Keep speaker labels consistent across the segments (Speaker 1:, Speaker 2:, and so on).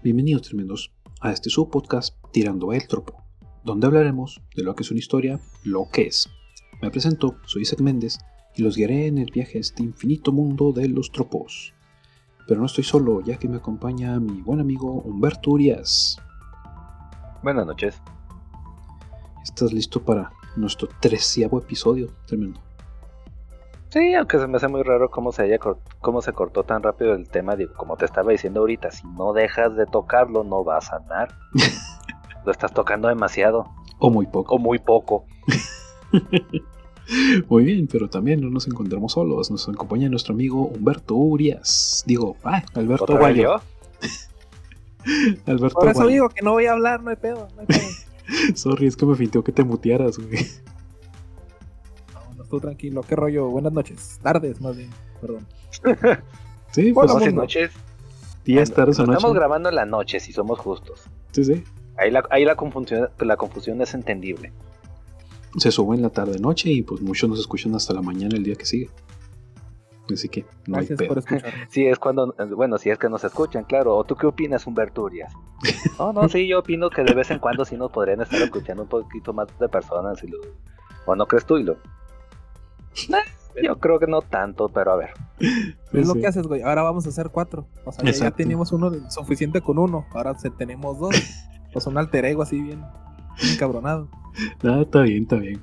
Speaker 1: Bienvenidos tremendos a este subpodcast Tirando el Tropo, donde hablaremos de lo que es una historia, lo que es. Me presento, soy Isaac Méndez y los guiaré en el viaje a este infinito mundo de los tropos. Pero no estoy solo, ya que me acompaña mi buen amigo Humberto Urias.
Speaker 2: Buenas noches.
Speaker 1: ¿Estás listo para nuestro treceavo episodio? Tremendo.
Speaker 2: Sí, aunque se me hace muy raro cómo se, haya cómo se cortó tan rápido el tema. Digo, como te estaba diciendo ahorita, si no dejas de tocarlo, no va a sanar. Lo estás tocando demasiado.
Speaker 1: O muy poco.
Speaker 2: O muy poco.
Speaker 1: muy bien, pero también no nos encontramos solos. Nos acompaña nuestro amigo Humberto Urias. Digo, ah, Alberto Guayo.
Speaker 3: Alberto Por eso digo que no voy a hablar, no hay pedo, no hay pedo.
Speaker 1: Sorry, es que me fintió que te mutearas, güey
Speaker 3: todo tranquilo. ¿Qué rollo? Buenas noches. Tardes, más bien. Perdón.
Speaker 1: sí,
Speaker 2: pues, buenas noches.
Speaker 1: Días, tardes
Speaker 2: Estamos grabando en la noche, si somos justos.
Speaker 1: Sí, sí.
Speaker 2: Ahí la, ahí la, confusión, la confusión es entendible.
Speaker 1: Se sube en la tarde-noche y pues muchos nos escuchan hasta la mañana el día que sigue. Así que no hay pedo.
Speaker 2: sí, es cuando, bueno, si es que nos escuchan, claro. ¿O tú qué opinas, Humberto Urias? No, no, sí, yo opino que de vez en cuando sí nos podrían estar escuchando un poquito más de personas. Y lo, ¿O no crees tú, y lo? Yo creo que no tanto, pero a ver.
Speaker 3: Es lo que haces, güey. Ahora vamos a hacer cuatro. O sea, ya, teníamos uno suficiente con uno. Ahora tenemos dos. pues un alter ego así bien, encabronado.
Speaker 1: No, está bien, está bien.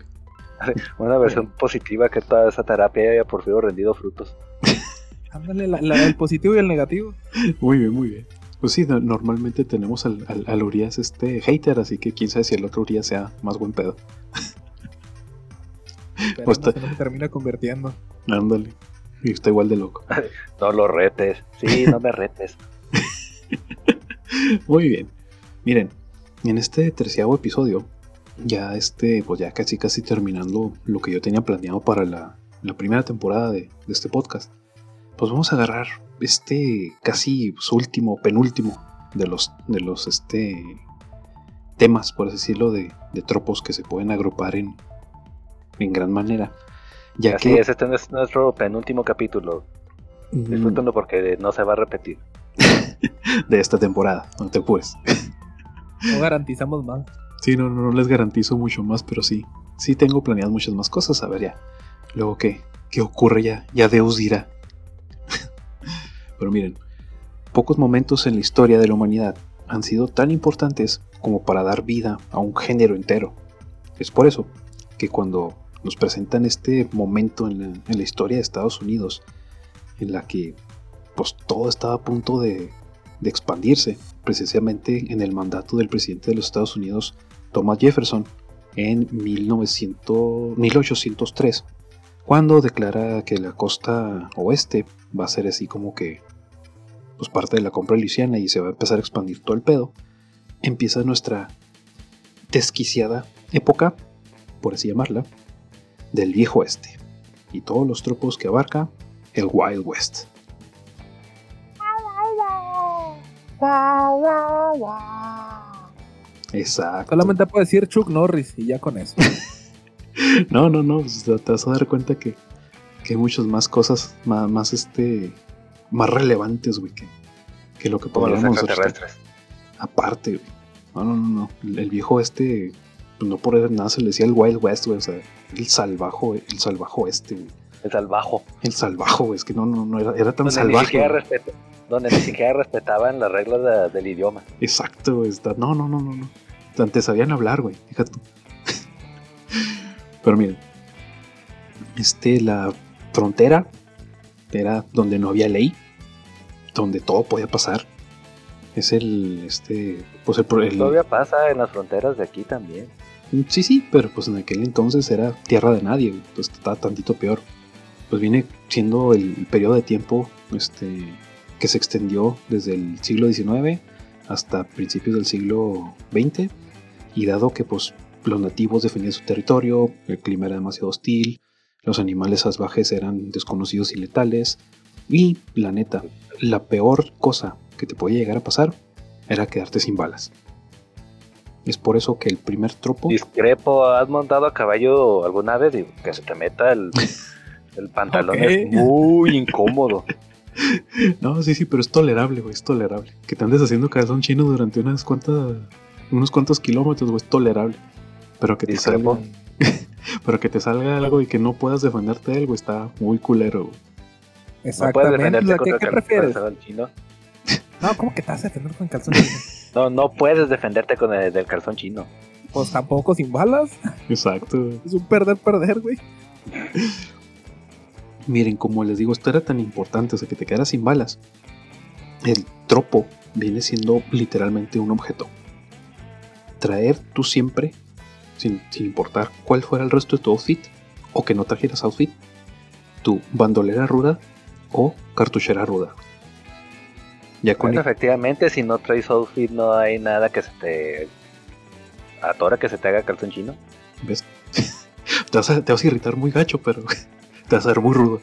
Speaker 2: Una versión positiva que toda esa terapia haya por fin rendido frutos.
Speaker 3: Ándale, el positivo y el negativo.
Speaker 1: Muy bien, muy bien. Pues sí, normalmente tenemos al, al, Urias este hater, así que quién sabe si el otro Urias sea más buen pedo.
Speaker 3: Pues se termina convirtiendo.
Speaker 1: Ándale. Y está igual de loco.
Speaker 2: no lo retes. Sí, no me retes.
Speaker 1: Muy bien. Miren, en este treceavo episodio, ya este, pues ya casi casi terminando lo que yo tenía planeado para la, primera temporada de, este podcast. Pues vamos a agarrar este casi su último, penúltimo de los, de los este, temas, por así decirlo, de, de tropos que se pueden agrupar en, en gran manera.
Speaker 2: Ya Así que... es, este es nuestro penúltimo capítulo. Disfrútenlo porque no se va a repetir.
Speaker 1: de esta temporada, no te puedes.
Speaker 3: no garantizamos más.
Speaker 1: Sí, no, no, les garantizo mucho más, pero sí. Sí tengo planeadas muchas más cosas, a ver ya. Luego, ¿qué, qué ocurre ya? Ya Deus dirá. pero miren, pocos momentos en la historia de la humanidad han sido tan importantes como para dar vida a un género entero. Es por eso que cuando nos presentan este momento en la, historia de Estados Unidos en la que pues todo estaba a punto de, expandirse, precisamente en el mandato del presidente de los Estados Unidos, Thomas Jefferson, en 1900, 1803, cuando declara que la costa oeste va a ser así como que pues parte de la compra Luisiana y se va a empezar a expandir todo el pedo, empieza nuestra desquiciada época, por así llamarla, del viejo oeste y todos los tropos que abarca el Wild West. Exacto.
Speaker 3: Solamente puede decir Chuck Norris y ya con eso.
Speaker 1: no, no, no. Pues, te vas a dar cuenta que, hay muchas más cosas más, este, más relevantes, güey, que, lo que podríamos Aparte, No, no, no, no. El viejo este pues no por nada se le decía el Wild West, güey, o sea, el salvajo, el salvajo este,
Speaker 2: El salvajo.
Speaker 1: El salvajo, güey, es que no, no, no era, era tan salvaje.
Speaker 2: donde ni siquiera respetaban las reglas del idioma.
Speaker 1: Exacto, güey, no, no, no, no, no. Antes sabían hablar, güey, fíjate. Pero miren, este, la frontera era donde no había ley, donde todo podía pasar. Es el, este, pues el, el,
Speaker 2: Todavía pasa en las fronteras de aquí también.
Speaker 1: Sí, sí, pero pues en aquel entonces era tierra de nadie, pues estaba tantito peor. Pues viene siendo el periodo de tiempo este, que se extendió desde el siglo XIX hasta principios del siglo XX y dado que pues los nativos defendían su territorio, el clima era demasiado hostil, los animales salvajes eran desconocidos y letales y la neta, la peor cosa que te podía llegar a pasar era quedarte sin balas. Es por eso que el primer tropo.
Speaker 2: Discrepo, ¿has montado a caballo alguna vez? y que se te meta el, el pantalón es muy incómodo.
Speaker 1: no, sí, sí, pero es tolerable, güey, es tolerable. Que te andes haciendo calzón chino durante unas cuantas, unos cuantos kilómetros, güey, es tolerable. Pero que te salga, pero que te salga algo y que no puedas defenderte de él, güey, está muy culero, güey.
Speaker 3: Exactamente. No ¿Qué, ¿qué prefieres? Chino? No, ¿cómo que te vas a defender con calzón chino?
Speaker 2: No, no puedes defenderte con el del calzón chino.
Speaker 3: Pues tampoco sin balas.
Speaker 1: Exacto.
Speaker 3: Es un perder-perder, güey.
Speaker 1: Miren, como les digo, esto era tan importante, o sea, que te quedaras sin balas. El tropo viene siendo literalmente un objeto. Traer tú siempre, sin, importar cuál fuera el resto de tu outfit, o que no trajeras outfit, tu bandolera ruda o cartuchera ruda.
Speaker 2: Ya con efectivamente, si no traes outfit, no hay nada que se te atora que se te haga calzón chino.
Speaker 1: ¿Ves? te, vas a, te vas a irritar muy gacho, pero te vas a ver muy rudo.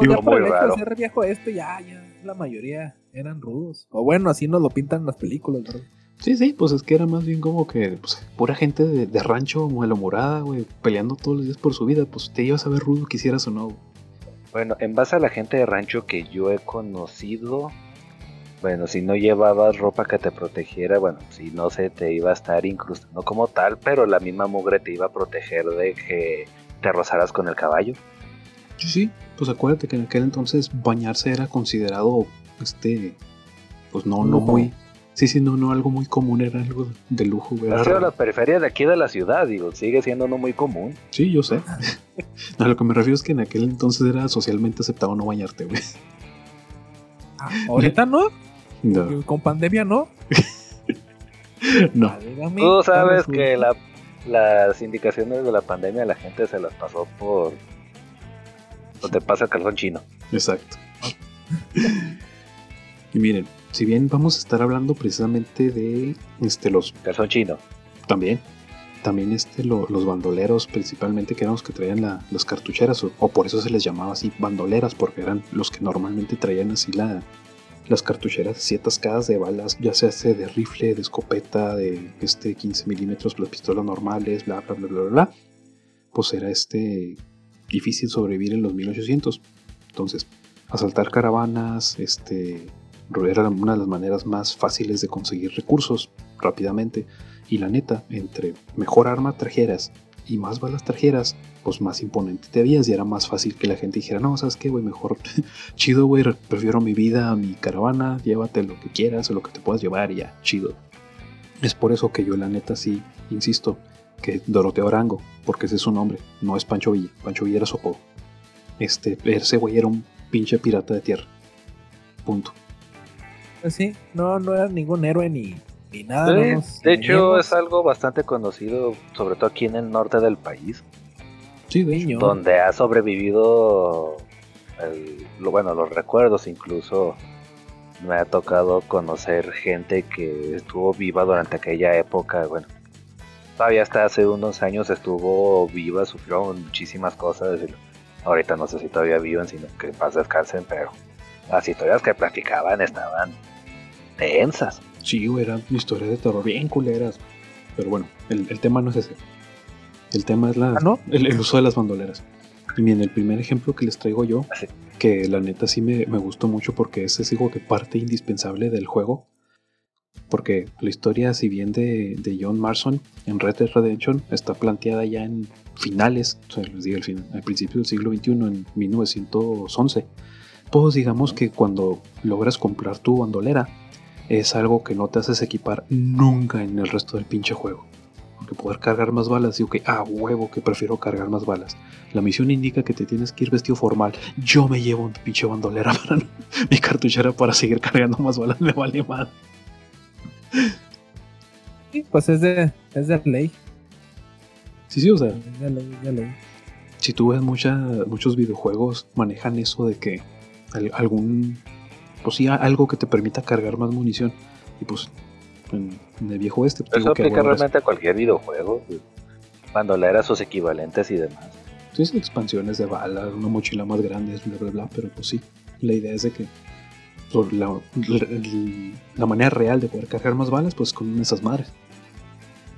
Speaker 3: Digo, ya por el hecho de ser viejo este, ya, ya, la mayoría eran rudos. O bueno, así nos lo pintan las películas, ¿verdad?
Speaker 1: Sí, sí, pues es que era más bien como que pues, pura gente de, de rancho, muelo morada, güey, peleando todos los días por su vida. Pues te ibas a ver rudo, quisieras o no.
Speaker 2: Bueno, en base a la gente de rancho que yo he conocido, bueno, si no llevabas ropa que te protegiera, bueno, si no se te iba a estar incrustando como tal, pero la misma mugre te iba a proteger de que te rozaras con el caballo.
Speaker 1: Sí, sí, pues acuérdate que en aquel entonces bañarse era considerado, este, pues no, no muy, sí, sí, no, no, algo muy común, era algo de lujo.
Speaker 2: Era la periferia de aquí de la ciudad, digo, sigue siendo no muy común.
Speaker 1: Sí, yo sé. a lo que me refiero es que en aquel entonces era socialmente aceptado no bañarte, güey.
Speaker 3: Ah, ¿Ahorita no? Con pandemia no.
Speaker 1: no.
Speaker 2: Tú sabes que las indicaciones de la pandemia la gente se las pasó por donde pasa el calzón chino.
Speaker 1: Exacto. y miren, si bien vamos a estar hablando precisamente de este los
Speaker 2: calzón chino.
Speaker 1: También. También este los bandoleros principalmente que eran los que traían las cartucheras o, o, por eso se les llamaba así bandoleras porque eran los que normalmente traían así la, las cartucheras así atascadas de balas, ya sea de rifle, de escopeta, de este 15 milímetros, las pistolas normales, bla, bla, bla, bla, bla, pues era este difícil sobrevivir en los 1800. Entonces, asaltar caravanas, este, era una de las maneras más fáciles de conseguir recursos rápidamente. Y la neta, entre mejor arma trajeras y más balas trajeras, pues más imponente te veías y era más fácil que la gente dijera, no, ¿sabes qué, güey? Mejor chido, güey, prefiero mi vida a mi caravana, llévate lo que quieras o lo que te puedas llevar y ya, chido. Es por eso que yo la neta sí, insisto, que Doroteo Arango, porque ese es su nombre, no es Pancho Villa, Pancho Villa era apodo. Este, ese güey era un pinche pirata de tierra. Punto.
Speaker 3: Pues sí, no, no era ningún héroe ni, ni nada.
Speaker 2: de hecho, es algo bastante conocido, sobre todo aquí en el norte del país.
Speaker 3: Sí,
Speaker 2: Donde ha sobrevivido, lo, bueno, los recuerdos incluso. Me ha tocado conocer gente que estuvo viva durante aquella época. Bueno, todavía hasta hace unos años estuvo viva, sufrió muchísimas cosas. Ahorita no sé si todavía viven, sino que más descansen, pero las historias que platicaban estaban tensas.
Speaker 1: Sí, eran historias de terror bien culeras. Pero bueno, el, tema no es ese. El tema es la,
Speaker 3: ¿Ah,
Speaker 1: el, uso de las bandoleras. Y bien, el primer ejemplo que les traigo yo, ah, que la neta sí me, gustó mucho porque ese es algo que parte indispensable del juego. Porque la historia, si bien de, John Marston en Red Dead Redemption, está planteada ya en finales, o sea, les digo al principio del siglo XXI, en 1911. Pues digamos que cuando logras comprar tu bandolera, es algo que no te haces equipar nunca en el resto del pinche juego. Porque poder cargar más balas, digo que, ah, huevo, que prefiero cargar más balas. La misión indica que te tienes que ir vestido formal. Yo me llevo un pinche bandolera para mi cartuchera para seguir cargando más balas, me vale mal.
Speaker 3: Sí, pues es de, es de ley.
Speaker 1: Sí, sí, o sea.
Speaker 3: Ley, ley.
Speaker 1: Si tú ves muchos videojuegos, manejan eso de que algún pues sí, algo que te permita cargar más munición. Y pues en, el viejo este.
Speaker 2: Pues, Eso aplica realmente a cualquier videojuego. Bandoleras, sus equivalentes y demás.
Speaker 1: Sí, expansiones de balas, una mochila más grande, bla, bla, bla. Pero pues sí, la idea es de que la, la, manera real de poder cargar más balas, pues con esas madres.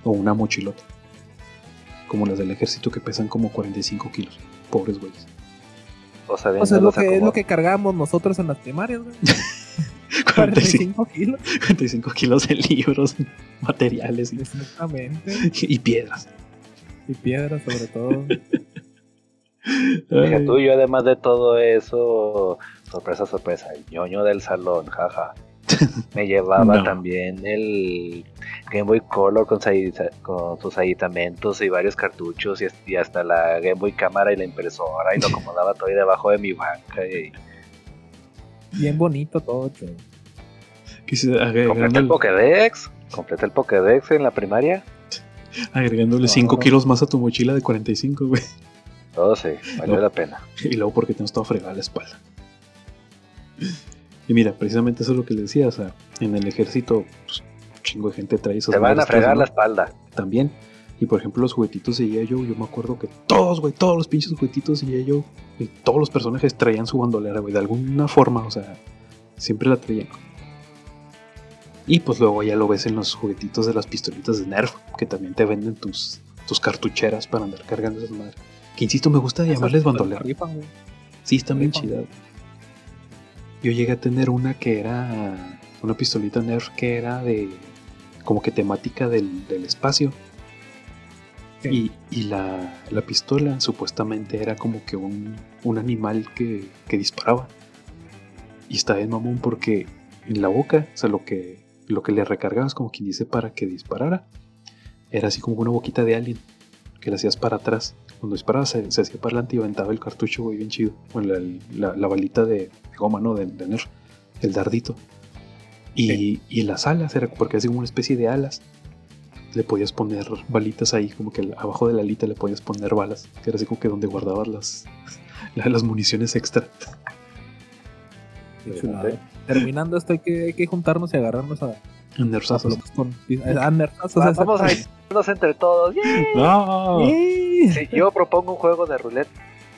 Speaker 1: O una mochilota. Como las del ejército que pesan como 45 kilos. Pobres güeyes.
Speaker 2: O sea,
Speaker 3: O sea, es lo, que, es lo que cargamos nosotros en las primarias, güey. 45 kilos.
Speaker 1: 45 kilos de libros, materiales y,
Speaker 3: Exactamente.
Speaker 1: y piedras.
Speaker 3: Y piedras, sobre todo.
Speaker 1: Ay,
Speaker 2: tú, yo además de todo eso, sorpresa, sorpresa, el ñoño del salón, jaja. Me llevaba
Speaker 1: No.
Speaker 2: también el Game Boy Color con, sus aditamentos y varios cartuchos y, y hasta la Game Boy cámara y la impresora y lo acomodaba todo ahí debajo de mi banca y
Speaker 3: Bien bonito todo,
Speaker 2: completé el Pokédex, completé el Pokédex en la primaria,
Speaker 1: agregándole
Speaker 3: No,
Speaker 1: 5
Speaker 3: no.
Speaker 1: kilos más a tu mochila de 45, güey.
Speaker 2: todo sí, valió
Speaker 1: No.
Speaker 2: la pena.
Speaker 1: Y luego porque tienes toda fregada la espalda. Y mira, precisamente eso es lo que le decía, o sea, en el ejército, pues, un chingo de gente trae esas
Speaker 2: Te van a fregar la espalda.
Speaker 1: También. Y por ejemplo, los juguetitos de G.I. Joe, yo me acuerdo que todos, güey, todos los pinches juguetitos de G.I. Joe, y todos los personajes traían su bandolera, güey, de alguna forma, o sea, siempre la traían. Y pues luego ya lo ves en los juguetitos de las pistolitas de Nerf, que también te venden tus, tus cartucheras para andar cargando esas madres. Que insisto, me gusta llamarles
Speaker 3: Esas
Speaker 1: bandolera.
Speaker 3: rifan, güey.
Speaker 1: Sí, están bien chidas. Yo llegué a tener una que era una pistolita Nerf que era de como que temática del, del espacio.
Speaker 3: Sí.
Speaker 1: Y, y la, la pistola supuestamente era como que un, un animal que, que disparaba. Y está bien mamón porque en la boca, o sea, lo que, lo que le recargabas como quien dice para que disparara, era así como una boquita de alien que la hacías para atrás. Cuando disparabas se, se hacía para adelante y aventaba el cartucho, güey, bien chido. Bueno, la, la- la balita de, de goma, ¿no? De, de Nerf, el dardito. Y, y las alas, era porque es como una especie de alas. Le podías poner balitas ahí, como que abajo de la alita le podías poner balas, que era así como que donde guardabas las, la- las municiones extra.
Speaker 3: Terminando esto hay que, hay que juntarnos y agarrarnos a, a
Speaker 1: Nerfazos.
Speaker 3: los con a nerfazos,
Speaker 2: Va-
Speaker 3: exacto.
Speaker 2: Vamos a irnos entre todos. ¡yay!
Speaker 1: ¡No!
Speaker 2: Yo propongo un juego de roulette.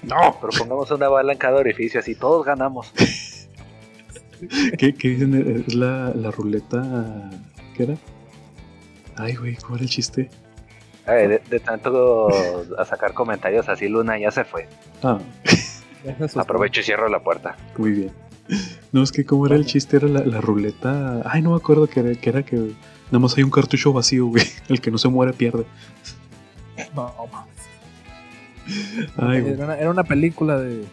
Speaker 1: ¡No!
Speaker 2: Propongamos una bala en cada orificio, así todos ganamos.
Speaker 1: ¿Qué, qué dicen? Es la, la ruleta. ¿Qué era? Ay, güey, ¿cómo era el chiste?
Speaker 2: Ay, de, de tanto a sacar comentarios así, Luna ya se fue.
Speaker 1: Ah.
Speaker 2: Aprovecho y cierro la puerta.
Speaker 1: muy bien. No, es que como era el chiste, era la, la ruleta. Ay, no me acuerdo que era, que era que nada más hay un cartucho vacío, güey. El que no se muere pierde.
Speaker 3: No, mames.
Speaker 1: Ay, güey.
Speaker 3: Era una, era una película de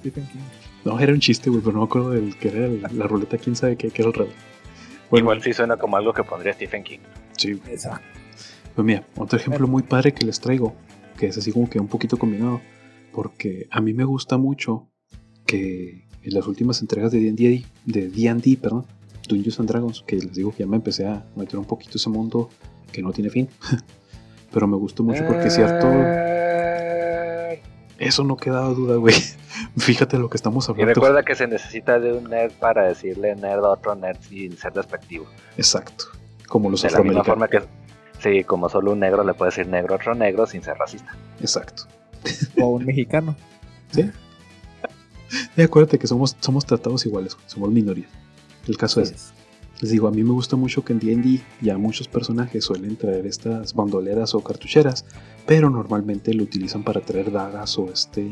Speaker 3: Stephen King.
Speaker 1: No, era un chiste, güey, pero no me acuerdo del que era el- la ruleta, quién sabe qué, que era el revés. Bueno,
Speaker 2: Igual sí suena como algo que pondría Stephen King.
Speaker 1: sí.
Speaker 3: Exacto.
Speaker 1: Pues mira, otro ejemplo muy padre que les traigo, que es así como que un poquito combinado, porque a mí me gusta mucho que en las últimas entregas de D&D, de D&D, perdón, Dungeons and Dragons, que les digo que ya me empecé a meter un poquito ese mundo que no tiene fin, pero me gustó mucho porque es cierto,
Speaker 2: Eh,
Speaker 1: eso no quedaba duda, güey. Fíjate lo que estamos
Speaker 2: Y
Speaker 1: hablando.
Speaker 2: recuerda que se necesita de un nerd para decirle nerd a otro nerd sin ser despectivo.
Speaker 1: Exacto, como los
Speaker 2: De la misma forma que, sí, como solo un negro le puede decir negro a otro negro sin ser racista.
Speaker 1: Exacto.
Speaker 3: O un mexicano.
Speaker 1: Y acuérdate que somos, somos tratados iguales, somos minoría. El caso es, Les digo, a mí me gusta mucho que en D&D ya muchos personajes suelen traer estas bandoleras o cartucheras, pero normalmente lo utilizan para traer dagas o este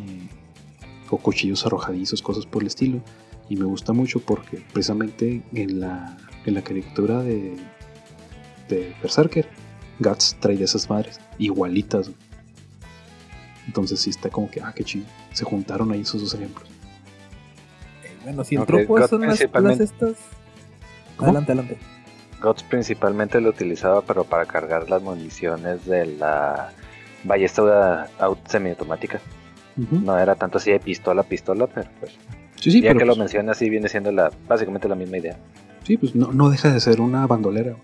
Speaker 1: o cuchillos arrojadizos, cosas por el estilo. Y me gusta mucho porque precisamente en la, en la caricatura de, de Berserker, Guts trae de esas madres, igualitas. Entonces sí está como que, ah, qué chido. Se juntaron ahí esos dos ejemplos.
Speaker 3: Bueno, si el
Speaker 2: Ok,
Speaker 3: tropo
Speaker 2: God
Speaker 3: son las, las estas.
Speaker 1: ¿Cómo?
Speaker 3: Adelante, adelante.
Speaker 2: Guts principalmente lo utilizaba pero para cargar las municiones de la ballesta au- semiautomática. No era tanto así de pistola a pistola, pero pues
Speaker 1: Sí, sí,
Speaker 2: ya
Speaker 1: pero
Speaker 2: que lo
Speaker 1: pues-
Speaker 2: menciona así viene siendo la básicamente la misma idea.
Speaker 1: Sí, pues no, no deja de ser una bandolera.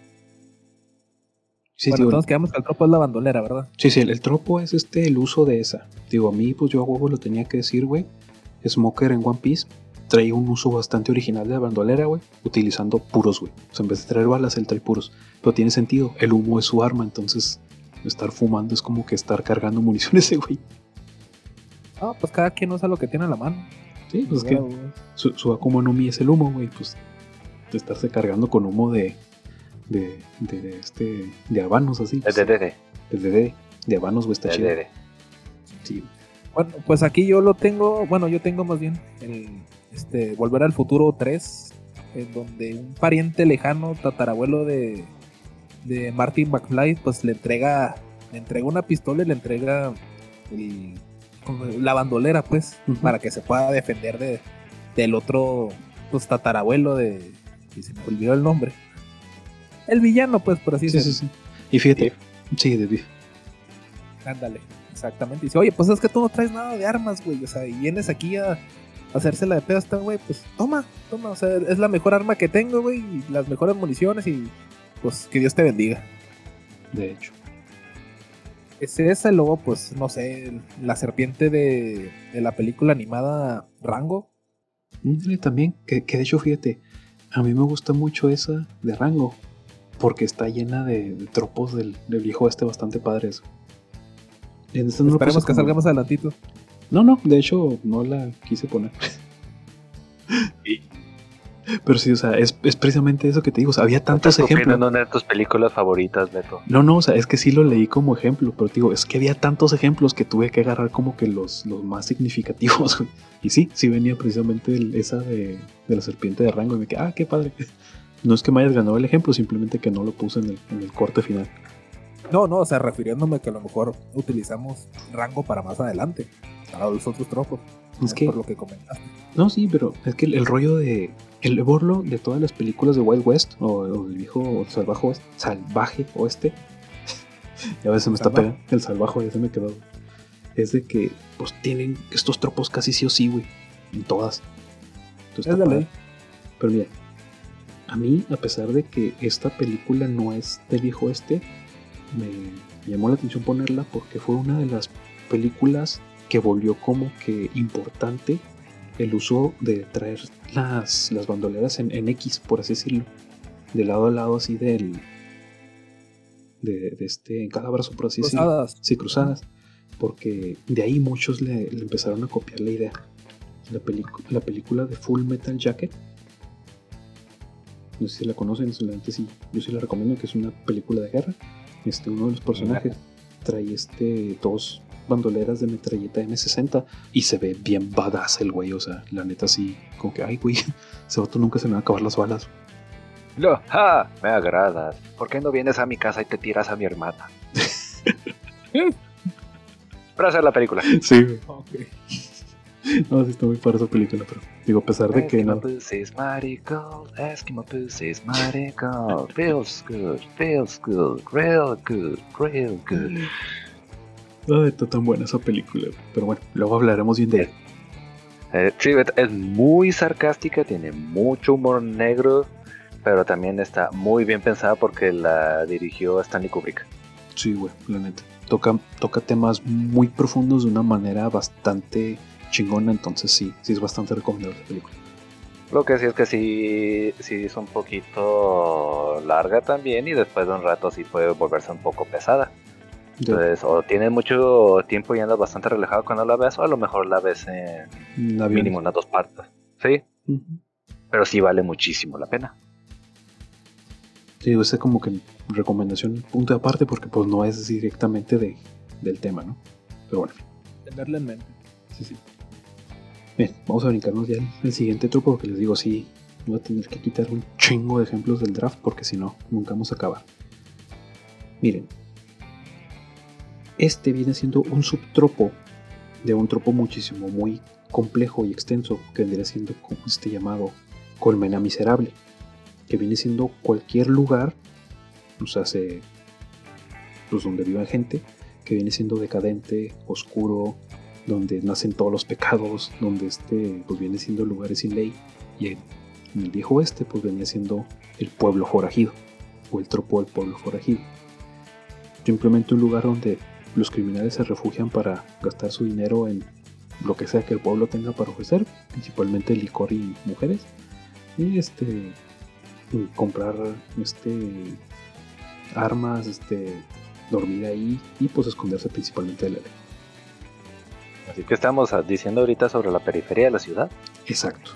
Speaker 1: Sí,
Speaker 3: bueno,
Speaker 1: digo,
Speaker 3: todos quedamos que el tropo es la bandolera, ¿verdad?
Speaker 1: sí, sí, el, el tropo es este el uso de esa. Digo, a mí, pues yo a huevo lo tenía que decir, güey. Smoker en One Piece trae un uso bastante original de la bandolera, güey, utilizando puros, güey. O sea, en vez de traer balas, él trae puros. Pero tiene sentido, el humo es su arma, entonces estar fumando es como que estar cargando municiones ese, güey.
Speaker 3: No, pues cada quien usa lo que tiene a la mano.
Speaker 1: Sí, pues es que su, su Akuma no Mi es el humo, güey, pues de estarse cargando con humo de, de, de, de este, de habanos así.
Speaker 2: El
Speaker 1: pues,
Speaker 2: DDD.
Speaker 1: de, de, de habanos, güey, está
Speaker 2: el
Speaker 1: chido.
Speaker 2: DDD.
Speaker 1: Sí,
Speaker 3: Bueno, pues aquí yo lo tengo, bueno, yo tengo más bien el este Volver al Futuro 3, en donde un pariente lejano, tatarabuelo de, de Martin McFly, pues le entrega, le entrega una pistola y le entrega la bandolera, pues, para que se pueda defender de, del otro, pues, tatarabuelo de, y se me olvidó el nombre. El villano, pues, por así decirlo. Sí, sí,
Speaker 1: Y fíjate, sí, de
Speaker 3: Ándale. Exactamente. Y dice, oye, pues es que tú no traes nada de armas, güey. O sea, y vienes aquí a hacérsela de pedo a esta, güey. Pues toma, toma. O sea, es la mejor arma que tengo, güey. Y las mejores municiones y pues que Dios te bendiga.
Speaker 1: De hecho.
Speaker 3: Es esa, y luego, pues, no sé, la serpiente de, de la película animada Rango.
Speaker 1: también, que, que, de hecho, fíjate, a mí me gusta mucho esa de Rango, porque está llena de, tropos del, del, viejo este bastante padres.
Speaker 3: Esperemos que salga más adelantito.
Speaker 1: No, no, de hecho no la quise poner. Pero sí, o sea, es, precisamente eso que te digo. O sea, había tantos ejemplos.
Speaker 2: una de tus películas favoritas, Beto.
Speaker 1: No, no, o sea, es que sí lo leí como ejemplo, pero te digo, es que había tantos ejemplos que tuve que agarrar como que los, los más significativos. Y sí, sí venía precisamente esa de, la serpiente de rango. Y me quedé, ah, qué padre. No es que me hayas ganado el ejemplo, simplemente que no lo puse en el, en el corte final.
Speaker 3: No, no, o sea, refiriéndome que a lo mejor utilizamos rango para más adelante, para los otros tropos. Es que, por lo que comentaste.
Speaker 1: No, sí, pero es que el, rollo de. El borlo de todas las películas de Wild West, o, el viejo salvaje oeste, salvaje oeste, ya a veces me está pegando, el salvaje ya se me quedó, es de que, pues tienen estos tropos casi sí o sí, güey, en todas.
Speaker 3: Entonces, es ley.
Speaker 1: Pero mira, a mí, a pesar de que esta película no es del viejo oeste, me llamó la atención ponerla porque fue una de las películas que volvió como que importante el uso de traer las, las bandoleras en, X, por así decirlo, de lado a lado así del... De, este, en cada brazo, por así
Speaker 3: cruzadas.
Speaker 1: decirlo. Sí, cruzadas. Porque de ahí muchos le, empezaron a copiar la idea. La, la película de Full Metal Jacket. No sé si la conocen, sí, yo sí la recomiendo, que es una película de guerra este, uno de los personajes trae este, dos bandoleras de metralleta M60 y se ve bien badass el güey, o sea, la neta sí, como que, ay güey, ese vato nunca se me van a acabar las balas.
Speaker 2: No, ja, me agradas. ¿Por qué no vienes a mi casa y te tiras a mi hermana? Para hacer la película.
Speaker 1: Sí, güey. No, sí está muy para esa película, pero digo, a pesar de que no.
Speaker 2: Pussy's marigold, Eskimo pussy's marigold, feels good, feels good, real good, real good.
Speaker 1: Ay, está tan buena esa película, pero bueno, luego hablaremos bien de él.
Speaker 2: Eh, sí, es muy sarcástica, tiene mucho humor negro, pero también está muy bien pensada porque la dirigió Stanley Kubrick.
Speaker 1: Sí, güey, la neta. Toca, toca temas muy profundos de una manera bastante chingona, entonces sí, sí es bastante recomendable la película.
Speaker 2: Lo que sí es que sí, sí es un poquito larga también y después de un rato sí puede volverse un poco pesada. Entonces, o tienes mucho tiempo y andas bastante relajado cuando la ves, o a lo mejor la ves en mínimo unas dos partes. Sí. Pero sí vale muchísimo la pena.
Speaker 1: Sí, es como que recomendación punto de aparte porque pues no es directamente de, del tema, ¿no? Pero bueno.
Speaker 3: Tenerla en mente.
Speaker 1: Sí, sí. Bien, vamos a brincarnos ya el siguiente truco porque les digo, sí, voy a tener que quitar un chingo de ejemplos del draft porque si no, nunca vamos a acabar. Miren, este viene siendo un subtropo de un tropo muchísimo muy complejo y extenso que vendría siendo este llamado colmena miserable, que viene siendo cualquier lugar, o sea, pues donde viva gente, que viene siendo decadente, oscuro, donde nacen todos los pecados, donde este pues viene siendo lugares sin ley y en, el viejo oeste pues venía siendo el pueblo forajido o el tropo del pueblo forajido. Simplemente un lugar donde los criminales se refugian para gastar su dinero en lo que sea que el pueblo tenga para ofrecer, principalmente licor y mujeres, y este comprar este armas, este dormir ahí y pues esconderse principalmente de la ley.
Speaker 2: Así que estamos diciendo ahorita sobre la periferia de la ciudad.
Speaker 1: Exacto.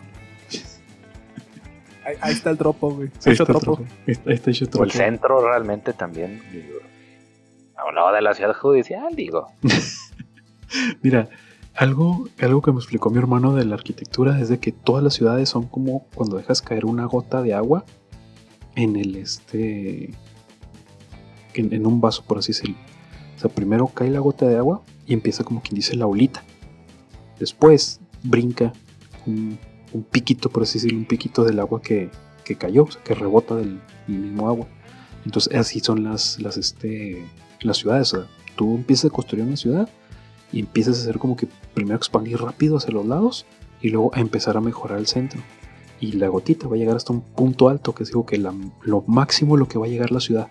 Speaker 3: Ahí, está el tropo, güey.
Speaker 1: Ahí está, el
Speaker 2: O el centro realmente también. A un lado de la ciudad judicial, digo.
Speaker 1: Mira, Algo, algo que me explicó mi hermano de la arquitectura es de que todas las ciudades son como cuando dejas caer una gota de agua en el este. en, en un vaso, por así decirlo. Sea, primero cae la gota de agua y empieza como quien dice la olita. Después brinca un, piquito, por así decirlo, un piquito del agua que, que cayó, que rebota del, mismo agua. Entonces así son las, las, este, las ciudades. O sea, tú empiezas a construir una ciudad y empiezas a hacer como que primero expandir rápido hacia los lados y luego a empezar a mejorar el centro. Y la gotita va a llegar hasta un punto alto, que es digo que lo máximo lo que va a llegar la ciudad.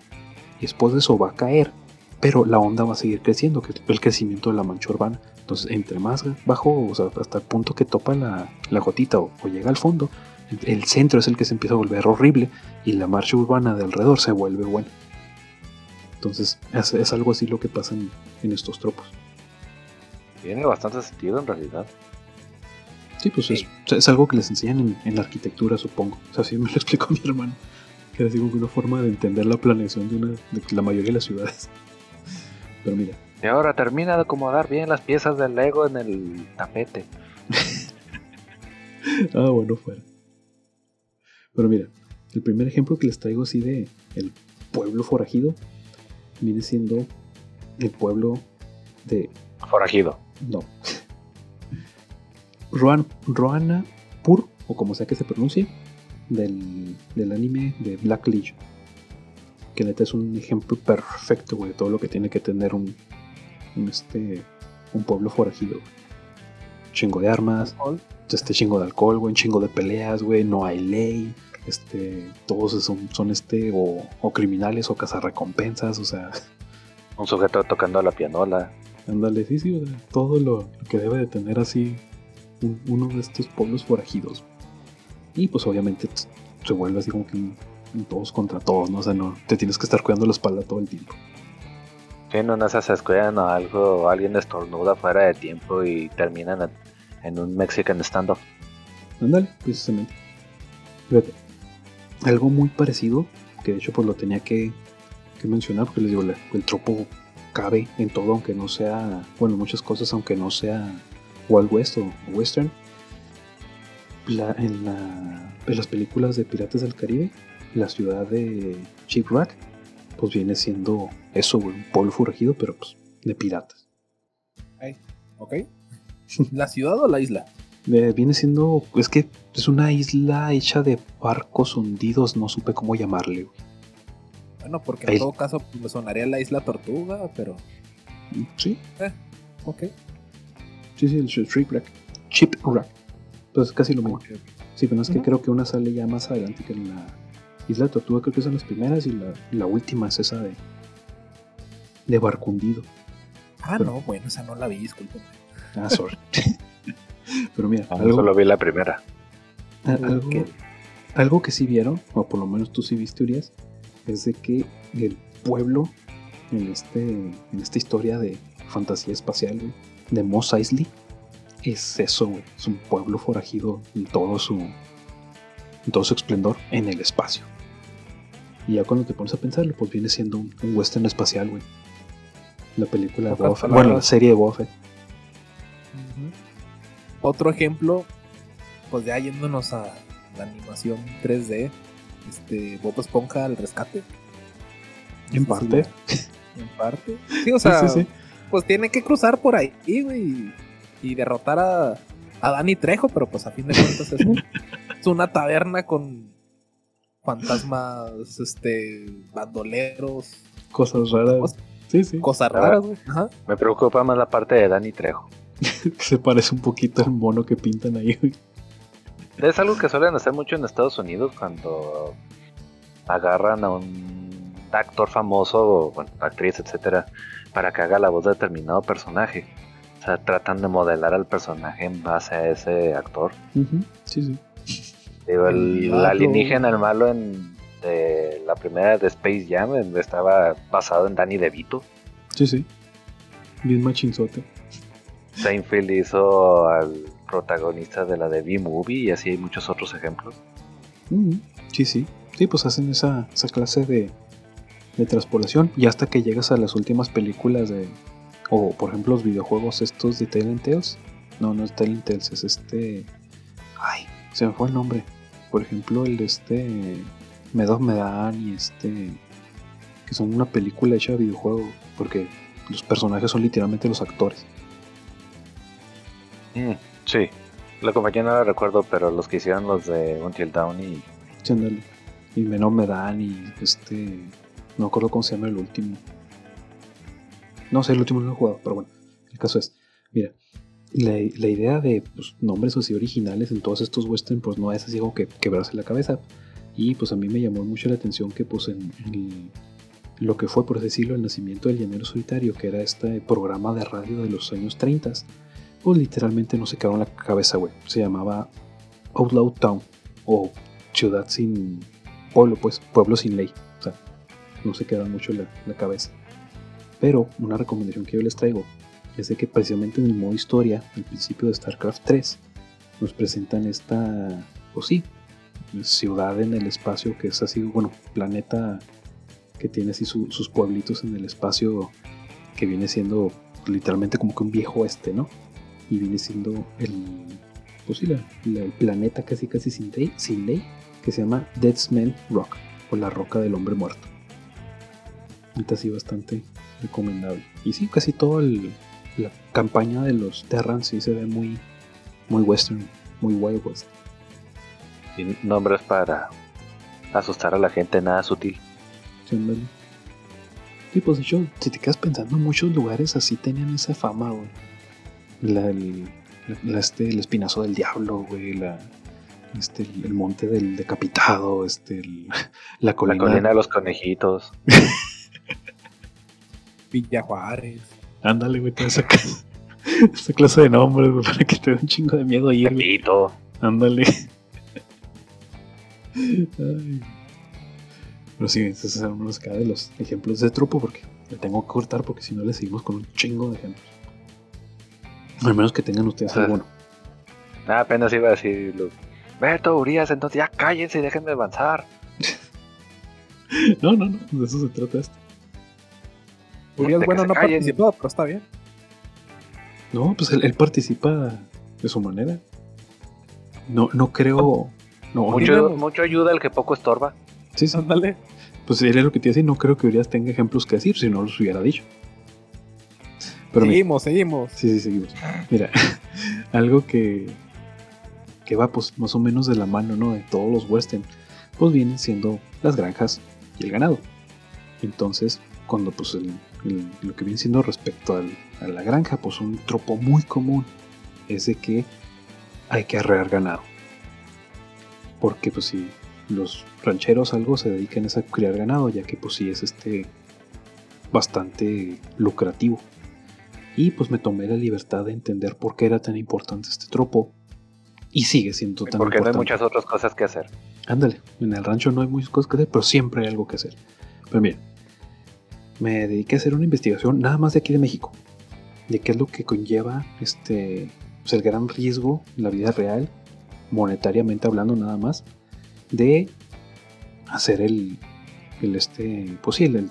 Speaker 1: Y después de eso va a caer, pero la onda va a seguir creciendo, que es el crecimiento de la mancha urbana. Entonces, entre más bajo, o sea, hasta el punto que topa la, la gotita o, o llega al fondo, el centro es el que se empieza a volver horrible y la marcha urbana de alrededor se vuelve buena. Entonces, es, es algo así lo que pasa en, en estos tropos.
Speaker 2: Tiene bastante sentido en realidad.
Speaker 1: Sí, pues es, es algo que les enseñan en, en la arquitectura, supongo. O sea, así me lo explicó mi hermano. Que era así como que una forma de entender la planeación de, una, de la mayoría de las ciudades. Pero mira,
Speaker 2: Y ahora termina de acomodar bien las piezas del Lego en el tapete.
Speaker 1: Ah, bueno, fuera. Pero mira, el primer ejemplo que les traigo así de el pueblo forajido viene siendo el pueblo de.
Speaker 2: Forajido.
Speaker 1: No. Roan, Roana Pur, o como sea que se pronuncie, del, del anime de Black Legion. Que neta es un ejemplo perfecto, güey, de todo lo que tiene que tener un, un, este, un pueblo forajido. güey. Chingo de armas, este chingo de alcohol, güey, un chingo de peleas, güey, no hay ley, este, todos son, son este, o, o criminales o cazarrecompensas, o sea,
Speaker 2: Un sujeto tocando la pianola.
Speaker 1: ándale, sí, sí, o sea, todo lo, lo que debe de tener así un- uno de estos pueblos forajidos. Y pues obviamente se vuelve así como que un todos contra todos, ¿no? O sea, no, te tienes que estar cuidando la espalda todo el tiempo.
Speaker 2: Si no se escuelan o algo, alguien estornuda fuera de tiempo y terminan en- un Mexican standoff.
Speaker 1: Ándale, precisamente. Fíjate, algo muy parecido, que de hecho pues lo tenía que, que mencionar, porque les digo, el tropo cabe en todo, aunque no sea, bueno, muchas cosas, aunque no sea Wild West o Western. La- en, la- en las películas de Piratas del Caribe, la ciudad de Shipwreck, pues viene siendo eso, un pueblo forajido, pero pues de piratas.
Speaker 3: ¿Ok? ¿La ciudad o la isla?
Speaker 1: Eh, viene siendo, es que es una isla hecha de barcos hundidos, no supe cómo llamarle. güey.
Speaker 3: Bueno, porque en
Speaker 1: Ahí.
Speaker 3: todo caso pues, me sonaría la isla Tortuga, pero.
Speaker 1: Sí,
Speaker 3: Ok.
Speaker 1: sí, sí, el Shipwreck. Shipwreck. Pues casi lo mismo. Sí, pero es que creo que una sale ya más adelante que la Isla de Tortuga, creo que son las primeras y la, la última es esa de, de barco hundido.
Speaker 3: Ah,
Speaker 1: Pero-
Speaker 3: no, bueno, esa no la vi, discúlpeme.
Speaker 1: Ah, sorry. pero mira,
Speaker 2: Ah,
Speaker 1: algo,
Speaker 2: Solo vi la primera.
Speaker 1: a- algo, algo que sí vieron, o por lo menos tú sí viste, Urias, es de que el pueblo en, este, en esta historia de fantasía espacial de Mos Eisley es eso, güey. Es un pueblo forajido en todo su, en todo su esplendor en el espacio. Y ya cuando te pones a pensarlo, pues viene siendo un, un western espacial, güey. La película de Boba Fett. Bueno, la serie de Boba Fett.
Speaker 3: Otro ejemplo, pues ya yéndonos a la animación 3D, este Bob Esponja al rescate.
Speaker 1: En
Speaker 3: Sí,
Speaker 1: parte.
Speaker 3: En parte. Sí, o sea,
Speaker 1: sí, sí.
Speaker 3: pues tiene que cruzar por ahí, güey, y, derrotar a, a Danny Trejo, pero pues a fin de cuentas es, un- es una taberna con fantasmas, este, bandoleros,
Speaker 1: Cosas raras.
Speaker 3: Cosas-
Speaker 1: Sí, sí.
Speaker 3: cosas raras, güey. Ajá.
Speaker 2: Me preocupa más la parte de Danny Trejo.
Speaker 1: Se parece un poquito al mono que pintan ahí, güey.
Speaker 2: Es algo que suelen hacer mucho en Estados Unidos cuando agarran a un actor famoso, o, bueno, actriz, etcétera, para que haga la voz de determinado personaje. O sea, tratan de modelar al personaje en base a ese actor.
Speaker 1: Ujú, Sí, sí.
Speaker 2: Digo, el,
Speaker 3: El
Speaker 2: alienígena, el malo en de la primera de Space Jam, estaba basado en Danny DeVito.
Speaker 1: Sí, sí. Bien machinzote.
Speaker 2: Seinfeld hizo al protagonista de la de B-Movie y así hay muchos otros ejemplos.
Speaker 1: Ujú, Sí, sí. Sí, pues hacen esa, esa clase de, de transpolación. Y hasta que llegas a las últimas películas de O, por ejemplo, los videojuegos estos de Talent Tales. No, no es Talent Tales, es este. Ay, se me fue el nombre. Por ejemplo, el de este. Medov Medan y este. Que son una película hecha de videojuego. Porque los personajes son literalmente los actores.
Speaker 2: Mm, sí. La compañía no la recuerdo, pero los que hicieron los de Until Dawn y.
Speaker 1: Sí. Y Menor Medan y este. No me acuerdo cómo se llama el último. No sé, el último no lo he jugado, pero bueno. El caso es. Mira. La, idea de pues, nombres así originales en todos estos western pues no es así como que quebrarse la cabeza. Y pues a mí me llamó mucho la atención que pues en, lo que fue por decirlo el nacimiento del llanero solitario, que era este programa de radio de los años 30, pues literalmente no se quedó en la cabeza, güey. Se llamaba Outlaw Town o Ciudad sin pueblo, pues pueblo sin ley. O sea, no se queda mucho la cabeza. Pero una recomendación que yo les traigo es que precisamente en el modo historia, al principio de StarCraft 3, nos presentan esta, pues sí, ciudad en el espacio que es así, bueno, planeta que tiene así su- sus pueblitos en el espacio que viene siendo literalmente como que un viejo oeste, ¿no? Y viene siendo el, pues sí, el planeta casi casi sin ley, sin ley, que se llama Deadsman Rock, o la roca del hombre muerto. Ahorita sí bastante recomendable. Y sí, casi toda el- la campaña de los Terrans sí se ve muy, muy western, muy wild west.
Speaker 2: y nombres para asustar a la gente, nada sutil.
Speaker 1: Sí. Sí, pues de hecho, si te quedas pensando, muchos lugares así tenían esa fama, güey. La, el, la- este, el espinazo del diablo, güey, la, este, el, el monte del decapitado, este, el- la
Speaker 2: La
Speaker 1: colina.
Speaker 2: colina de los conejitos.
Speaker 3: Villa Juárez.
Speaker 1: Ándale, güey, toda esa, clase de nombres, güey, para que te dé un chingo de miedo ir.
Speaker 2: Pepito.
Speaker 1: Ándale. Ay. Pero sí, esos son acá de los ejemplos de trupo porque le tengo que cortar porque si no le seguimos con un chingo de ejemplos. Al menos que tengan ustedes
Speaker 2: Ajá.
Speaker 1: alguno.
Speaker 2: Ah, apenas iba a decir, Lu- Beto, Urias, entonces ya cállense y déjenme avanzar.
Speaker 1: No, no, no, de eso se trata esto.
Speaker 3: Bueno, no
Speaker 2: callen.
Speaker 3: participó, pero está bien.
Speaker 1: No, pues él, él participa de su manera. No, no creo. No,
Speaker 2: Mucho, ayuda el que poco estorba.
Speaker 1: sí, sí.
Speaker 3: Ándale.
Speaker 1: Pues era lo que te iba a decir, no creo que Urias tenga ejemplos que decir, si no los hubiera dicho. Pero mira,
Speaker 3: seguimos, seguimos.
Speaker 1: Sí, sí, seguimos. Mira, algo que, que va pues más o menos de la mano, ¿no? De todos los western, pues vienen siendo las granjas y el ganado. Entonces, cuando pues el- lo que viene siendo respecto al- a la granja, pues un tropo muy común es de que hay que arrear ganado. Porque pues si los rancheros algo se dedican es a criar ganado, ya que pues sí es este bastante lucrativo. Y pues me tomé la libertad de entender por qué era tan importante este tropo. Y sigue siendo tan
Speaker 2: Porque no hay
Speaker 1: importante.
Speaker 2: muchas otras cosas que hacer.
Speaker 1: Ándale, en el rancho no hay muchas cosas que hacer, pero siempre hay algo que hacer. Pero miren, me dediqué a hacer una investigación nada más de aquí de México. De qué es lo que conlleva este, pues, el gran riesgo en la vida real, monetariamente hablando nada más, de hacer el, el este, pues el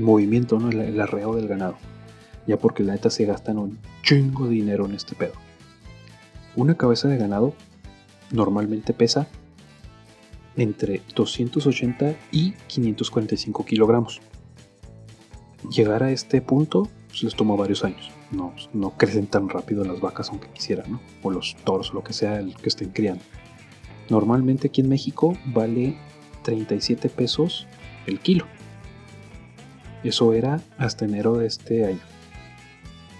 Speaker 1: movimiento, ¿no? el, el arreo del ganado. Ya porque la neta se gastan un chingo de dinero en este pedo. Una cabeza de ganado normalmente pesa entre 280 y 545 kilogramos. Llegar a este punto pues, les toma varios años. No, no crecen tan rápido las vacas aunque quisieran, ¿no? O los toros, o lo que sea el que estén criando. Normalmente aquí en México vale 37 pesos el kilo. Eso era hasta enero de este año.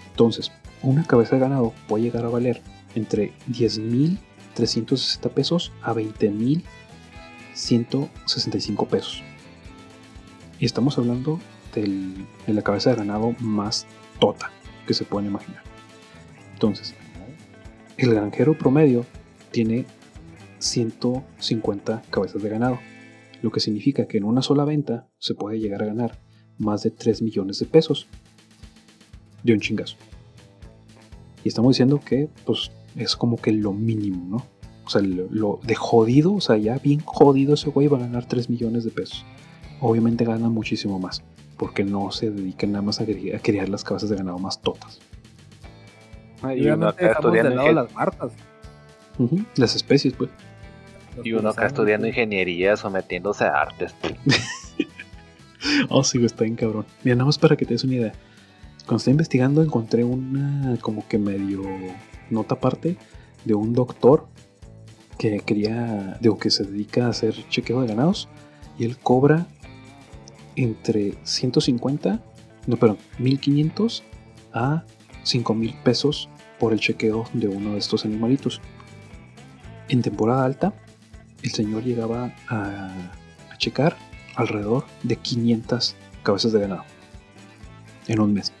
Speaker 1: Entonces, una cabeza de ganado puede llegar a valer entre 10.360 pesos a 20.165 pesos. Y estamos hablando de la cabeza de ganado más tota que se pueden imaginar. Entonces, el granjero promedio tiene 150 cabezas de ganado, lo que significa que en una sola venta se puede llegar a ganar más de 3 millones de pesos de un chingazo. Y estamos diciendo que pues es como que lo mínimo, ¿no? O sea, lo, lo de jodido, o sea, ya bien jodido ese güey va a ganar 3 millones de pesos. Obviamente gana muchísimo más. Porque no se dedican nada más a, cri- a criar las cabezas de ganado más totas.
Speaker 2: Y uno
Speaker 3: Obviamente
Speaker 2: acá
Speaker 3: dejamos de
Speaker 2: estudiando,
Speaker 3: lado
Speaker 2: ingen-
Speaker 3: las marcas.
Speaker 1: Ujú, Las especies, pues.
Speaker 3: Los
Speaker 2: y uno acá estudiando ingeniería, sometiéndose a artes.
Speaker 1: Oh, sí, güey, está bien cabrón. Mira, nada más para que te des una idea. Cuando estaba investigando encontré una como que medio nota aparte de un doctor que quería, digo, que se dedica a hacer chequeo de ganados y él cobra entre 150, no, perdón, 1500 a 5000 pesos por el chequeo de uno de estos animalitos. En temporada alta, el señor llegaba a, checar alrededor de 500 cabezas de ganado en un mes,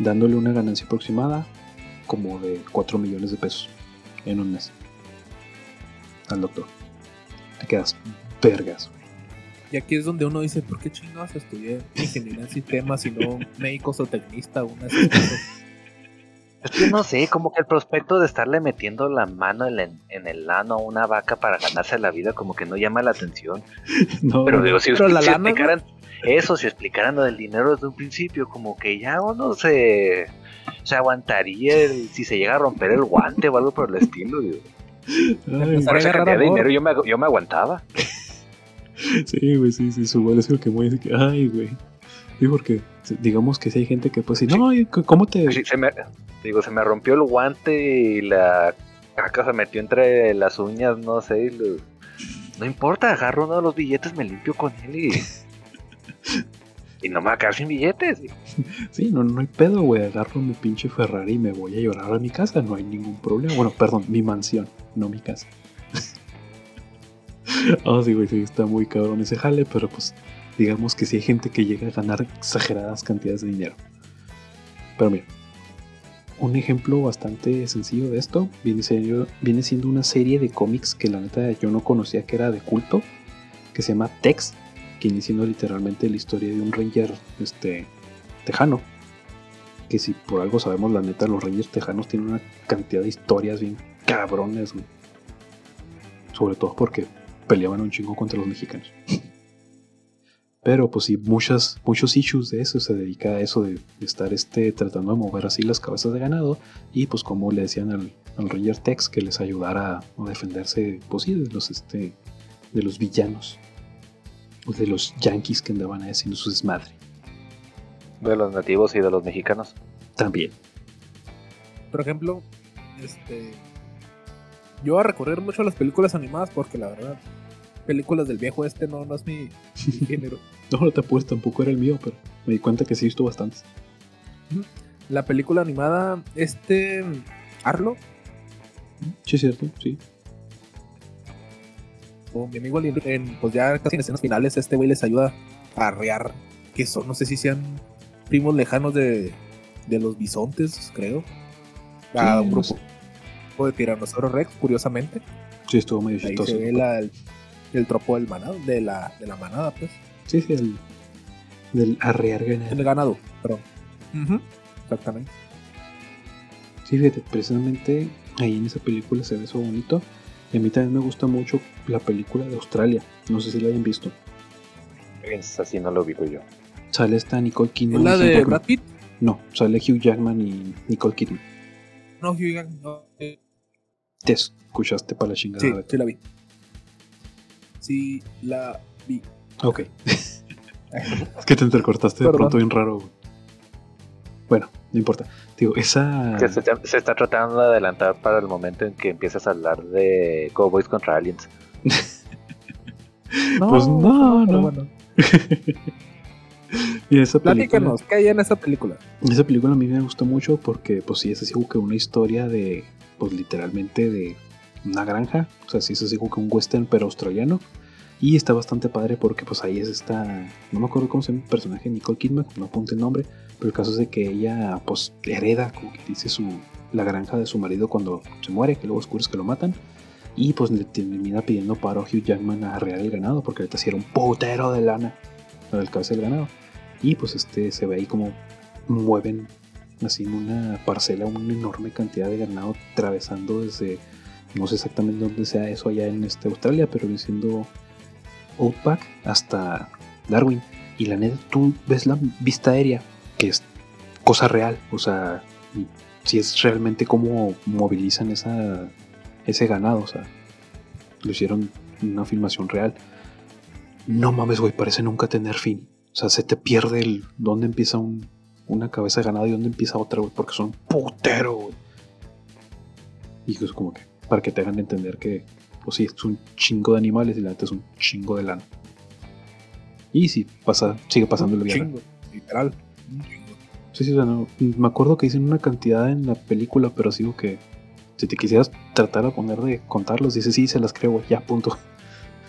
Speaker 1: dándole una ganancia aproximada como de 4 millones de pesos en un mes al doctor. Te quedas vergas.
Speaker 3: Y aquí es donde uno dice, ¿por qué chingados estudié ingeniería en sistemas y no médico o tecnista? Una?
Speaker 2: Es que no sé, como que el prospecto de estarle metiendo la mano en el, en el lano a una vaca para ganarse la vida, como que no llama la atención.
Speaker 1: No,
Speaker 2: Pero digo, si,
Speaker 3: Pero la
Speaker 2: si
Speaker 3: lana,
Speaker 2: explicaran eso, si explicaran lo del dinero desde un principio, como que ya uno se, se aguantaría el- si se llega a romper el guante o algo por el estilo. digo.
Speaker 1: ay,
Speaker 2: Por esa cantidad de dinero yo me, yo me aguantaba.
Speaker 1: Sí, güey, sí, sí, su es el que muy ay, güey. Sí, porque digamos que si hay gente que pues sí, no, ¿cómo te...?
Speaker 2: Sí, se me, digo, se me rompió el guante y la caca se metió entre las uñas, no sé. lo- no importa, agarro uno de los billetes, me limpio con él y. y no me voy a quedar sin billetes.
Speaker 1: Sí, no, no hay pedo, güey. Agarro mi pinche Ferrari y me voy a llorar a mi casa. No hay ningún problema. Bueno, perdón, mi mansión, no mi casa. Oh, sí, güey, sí, está muy cabrón ese jale, pero pues digamos que sí hay gente que llega a ganar exageradas cantidades de dinero. Pero mira, un ejemplo bastante sencillo de esto viene siendo, una serie de cómics que la neta yo no conocía que era de culto, que se llama Tex, que siendo literalmente la historia de un ranger este, tejano. Que si por algo sabemos, la neta, los rangers tejanos tienen una cantidad de historias bien cabrones, güey. Sobre todo porque peleaban un chingo contra los mexicanos. Pero pues sí, muchas, muchos issues de eso se dedica a eso de, estar este, tratando de mover así las cabezas de ganado. Y pues como le decían al, al Ranger Tex que les ayudara a defenderse, pues sí, de los, este, de los villanos. O de los yankees que andaban ahí haciendo su desmadre.
Speaker 2: De los nativos y de los mexicanos.
Speaker 1: También.
Speaker 3: Por ejemplo, este. Yo voy a recorrer mucho las películas animadas porque la verdad, películas del viejo este no, no es mi, mi género.
Speaker 1: No, no te apures, tampoco era el mío, pero me di cuenta que sí he visto bastantes.
Speaker 3: La película animada, este. Arlo,
Speaker 1: Sí, es cierto, sí.
Speaker 3: o mi amigo en, pues ya casi en escenas finales, este güey les ayuda a arrear. Que son, no sé si sean primos lejanos de, de los bisontes, creo. A
Speaker 1: Sí,
Speaker 3: un
Speaker 1: no
Speaker 3: grupo de Tiranosaurio Rex, curiosamente.
Speaker 1: Sí, estuvo medio
Speaker 3: Ahí
Speaker 1: chistoso.
Speaker 3: se ve la- el, el tropo del manado, de la, de la manada, pues.
Speaker 1: Sí, sí, el, del arrear ganado.
Speaker 3: El ganado, perdón. Exactamente.
Speaker 1: Sí, fíjate, precisamente ahí en esa película se ve eso bonito. Y a mí también me gusta mucho la película de Australia. No sé si la hayan visto.
Speaker 2: Es así no lo ubico yo.
Speaker 1: Sale esta Nicole
Speaker 3: ¿Es
Speaker 1: Kidman.
Speaker 3: la de. Brad Pitt?
Speaker 1: No, sale Hugh Jackman y Nicole Kidman.
Speaker 3: No, Hugh Jackman, no. eh,
Speaker 1: Te escuchaste para la chingada.
Speaker 3: Sí, sí la vi. Sí, la vi.
Speaker 1: Ok. es que te entrecortaste de pronto bien raro. Bueno, no importa. Digo, esa.
Speaker 2: Se, se está tratando de adelantar para el momento en que empiezas a hablar de Cowboys contra Aliens.
Speaker 1: Pues no,
Speaker 3: pero
Speaker 1: no.
Speaker 3: Bueno,
Speaker 1: Y esa película.
Speaker 3: platícanos, ¿qué hay en esa película?
Speaker 1: Esa película a mí me gustó mucho porque, pues sí, es así como que una historia de, pues literalmente de una granja. O sea, sí es así como que un western, pero australiano. Y está bastante padre porque, pues ahí es esta, no me acuerdo cómo se llama el personaje, Nicole Kidman, no apunte el nombre, pero el caso es de que ella, pues, hereda, como que dice su, la granja de su marido cuando se muere, que luego descubres que lo matan. Y pues le termina pidiendo paro a Hugh Jackman a arrear el ganado porque ahorita sí era un putero de lana para el cabeza del ganado. Y pues este se ve ahí como mueven así en una parcela una enorme cantidad de ganado atravesando desde no sé exactamente dónde sea eso allá en este Australia pero siendo Outback hasta Darwin Y la neta, tú ves la vista aérea, que es cosa real, o sea, si es realmente cómo movilizan esa, ese ganado, o sea, lo hicieron una filmación real. No mames, güey, parece nunca tener fin. O sea, se te pierde el dónde empieza una cabeza de ganado y dónde empieza otra, güey, porque son putero, güey. Y como que, para que te hagan entender que, pues sí, es un chingo de animales y la neta es un chingo de lana. Y sí, pasa, sigue pasando el
Speaker 3: Chingo, literal.
Speaker 1: Sí, sí, o sea, no, me acuerdo que dicen una cantidad en la película, pero sigo que si te quisieras tratar de poner de contarlos, dices, sí, se las creo, güey, ya, punto.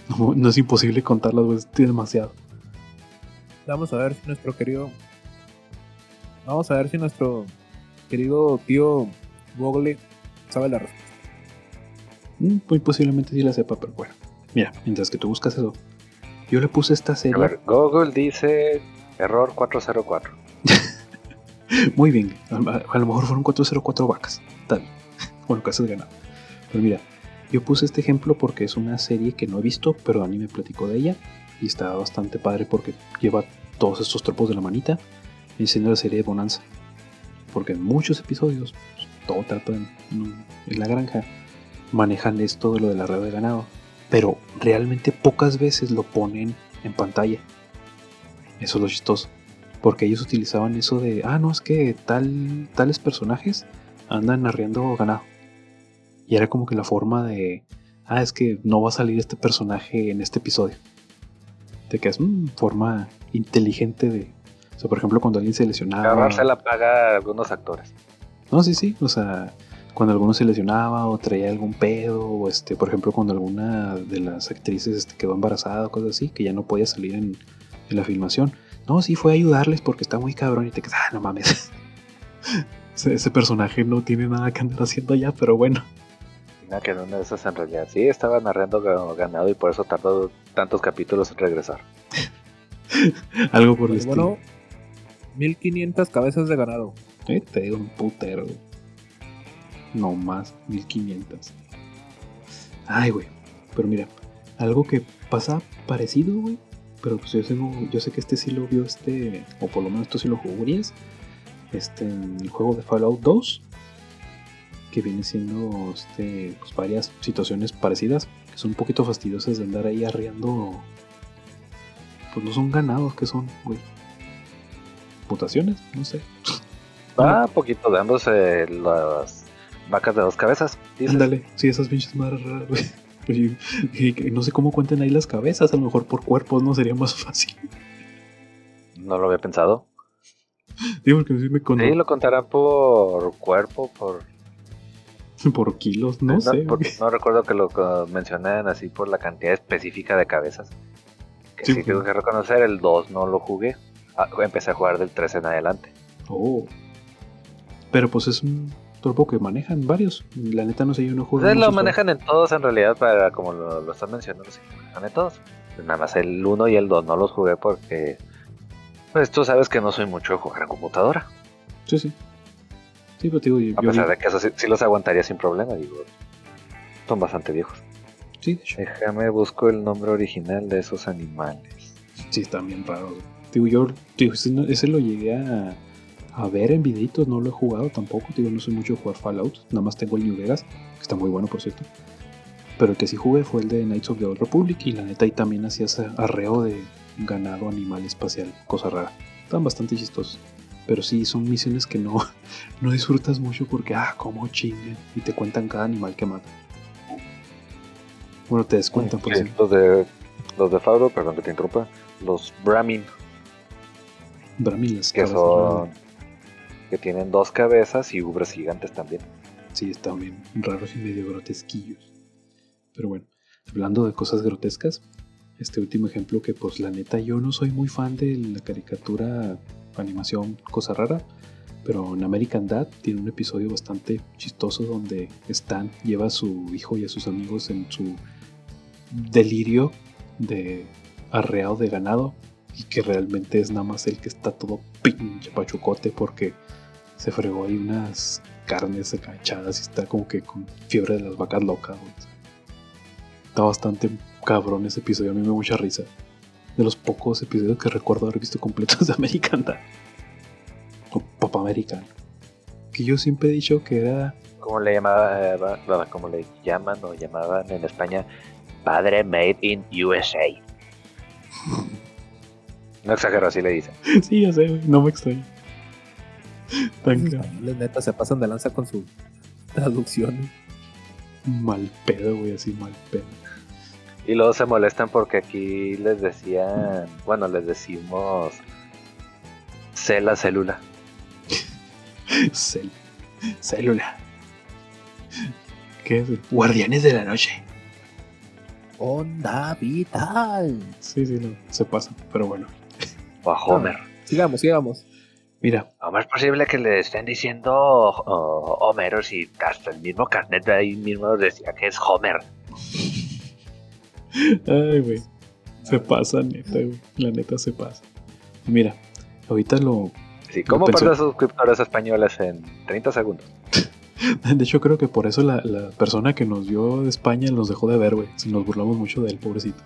Speaker 1: No, no es imposible contarlas, güey, es demasiado.
Speaker 3: Vamos a ver si nuestro querido. Vamos a ver si nuestro querido tío Google sabe la respuesta.
Speaker 1: Mm, Muy posiblemente sí la sepa, pero bueno. Mira, mientras que tú buscas eso, yo le puse esta
Speaker 2: A
Speaker 1: serie.
Speaker 2: ver, Google dice error 404.
Speaker 1: Muy bien, a, a- a lo mejor fueron 404 vacas. Está bien. Bueno, casi ganado. Pero mira, yo puse este ejemplo porque es una serie que no he visto, pero Dani me platicó de ella. Y está bastante padre porque lleva todos estos tropos de la manita. Y siendo la serie de Bonanza. Porque en muchos episodios, pues, todo trata en, en la granja, manejan esto de lo de la red de ganado. Pero realmente pocas veces lo ponen en pantalla. Eso es lo chistoso. Porque ellos utilizaban eso de, ah, no, es que tal, tales personajes andan arreando ganado. Y era como que la forma de, ah, es que no va a salir este personaje en este episodio. De que es una forma inteligente de... O sea, por ejemplo, cuando alguien se lesionaba...
Speaker 2: Agarrarse la paga a algunos actores.
Speaker 1: No, sí, sí. O sea, cuando alguno se lesionaba o traía algún pedo, o este, por ejemplo, cuando alguna de las actrices este, quedó embarazada o cosas así, que ya no podía salir en, en la filmación. No, sí, fue a ayudarles porque está muy cabrón y te quedas, ah, no mames. ese, ese personaje no tiene nada que andar haciendo allá, pero bueno.
Speaker 2: Nada que en una de esas en realidad sí estaba narrando ga- ganado y por eso tardó tantos capítulos en regresar.
Speaker 1: Algo por el
Speaker 3: Pues
Speaker 1: estilo.
Speaker 3: bueno, 1500 cabezas de ganado.
Speaker 1: Eh, te digo un putero. No más, 1500. Ay, güey. Pero mira, algo que pasa parecido, güey. Pero pues yo sé, yo sé que este sí lo vio este, o por lo menos tú sí lo jugarías. Este, en el juego de Fallout 2. Que viene siendo este, pues, varias situaciones parecidas. Que son un poquito fastidiosas de andar ahí arreando. Pues no son ganados, que son, güey. Mutaciones, no sé.
Speaker 2: Ah, poquito dándose las vacas de dos cabezas.
Speaker 1: Ándale, sí, esas pinches madres raras, güey. Y no sé cómo cuenten ahí las cabezas, a lo mejor por cuerpos no sería más fácil.
Speaker 2: No lo había pensado.
Speaker 1: Digo, porque sí me con
Speaker 2: Sí, lo contarán por cuerpo, por...
Speaker 1: por kilos, no, sé.
Speaker 2: por-
Speaker 1: güey.
Speaker 2: no recuerdo que lo mencionaran así por la cantidad específica de cabezas. Que
Speaker 1: Sí,
Speaker 2: sí,
Speaker 1: pues.
Speaker 2: tengo que reconocer, el 2 no lo jugué. Ah, empecé a jugar del 3 en adelante.
Speaker 1: Oh. Pero pues es un torpo que manejan varios. La neta no sé, yo no juego.
Speaker 2: Ustedes lo manejan en todos en realidad, para como lo, lo están mencionando, sí, lo manejan en todos. Pues nada más el 1 y el 2 no los jugué porque... Pues tú sabes que no soy mucho de jugar en computadora.
Speaker 1: Sí, sí. Sí, pero te digo, yo,
Speaker 2: A pesar de que eso sí, sí los aguantaría sin problema, digo. Son bastante viejos.
Speaker 1: Sí, de hecho.
Speaker 2: Déjame busco el nombre original de esos animales.
Speaker 1: Sí, están bien raros. Digo, yo digo, ese lo llegué a, a ver en videitos, no lo he jugado tampoco. Digo, no soy mucho de jugar Fallout, nada más tengo el New Vegas, que está muy bueno, por cierto. Pero el que sí jugué fue el de Knights of the Old Republic, y la neta ahí también hacías arreo de ganado animal espacial, cosa rara. Están bastante chistosos. Pero sí, son misiones que no, no disfrutas mucho porque, ah, cómo chingan, y te cuentan cada animal que matan. Bueno, te descuentan por
Speaker 2: Sí, los de los de Fabro, perdón que te interrumpa, los Brahmin,
Speaker 1: Bramilas,
Speaker 2: que
Speaker 1: cabezas
Speaker 2: son. Que tienen dos cabezas y ubres gigantes también.
Speaker 1: Sí, están bien raros y medio grotesquillos. Pero bueno, hablando de cosas grotescas, este último ejemplo que pues la neta yo no soy muy fan de la caricatura animación cosa rara, pero en American Dad tiene un episodio bastante chistoso donde Stan lleva a su hijo y a sus amigos en su delirio de arreado de ganado y que realmente es nada más el que está todo pinche pachucote porque se fregó ahí unas carnes acachadas y está como que con fiebre de las vacas locas. güey. Está bastante cabrón ese episodio, a mí me da mucha risa. De los pocos episodios que recuerdo haber visto completos de American Dad. O Pop American. Que yo siempre he dicho que era.
Speaker 2: ¿Cómo le llamaba, eh, como le llaman o llamaban en España? Padre made in USA. No exagero, así le dicen.
Speaker 1: sí, ya sé, güey, no me extraña.
Speaker 3: Españoles, neta se pasan de lanza con su traducción.
Speaker 1: mal pedo, güey, así mal pedo.
Speaker 2: Y luego se molestan porque aquí les decían, bueno, les decimos cela célula.
Speaker 1: Cel célula. ¿Qué es? Guardianes de la noche.
Speaker 3: Onda vital.
Speaker 1: Sí, sí, no, se pasa, pero bueno.
Speaker 2: O a Homer.
Speaker 3: Sigamos, sigamos.
Speaker 1: Mira,
Speaker 2: ¿Cómo es posible que le estén diciendo oh, Homero si hasta el mismo carnet de ahí mismo decía que es Homer?
Speaker 1: ay, güey, se pasa, neta, güey, la neta se pasa. Mira, ahorita lo,
Speaker 2: Sí, ¿Cómo perder suscriptores españoles en 30 segundos?
Speaker 1: De hecho, creo que por eso la, la persona que nos vio de España nos dejó de ver, güey. Nos burlamos mucho de él, pobrecito.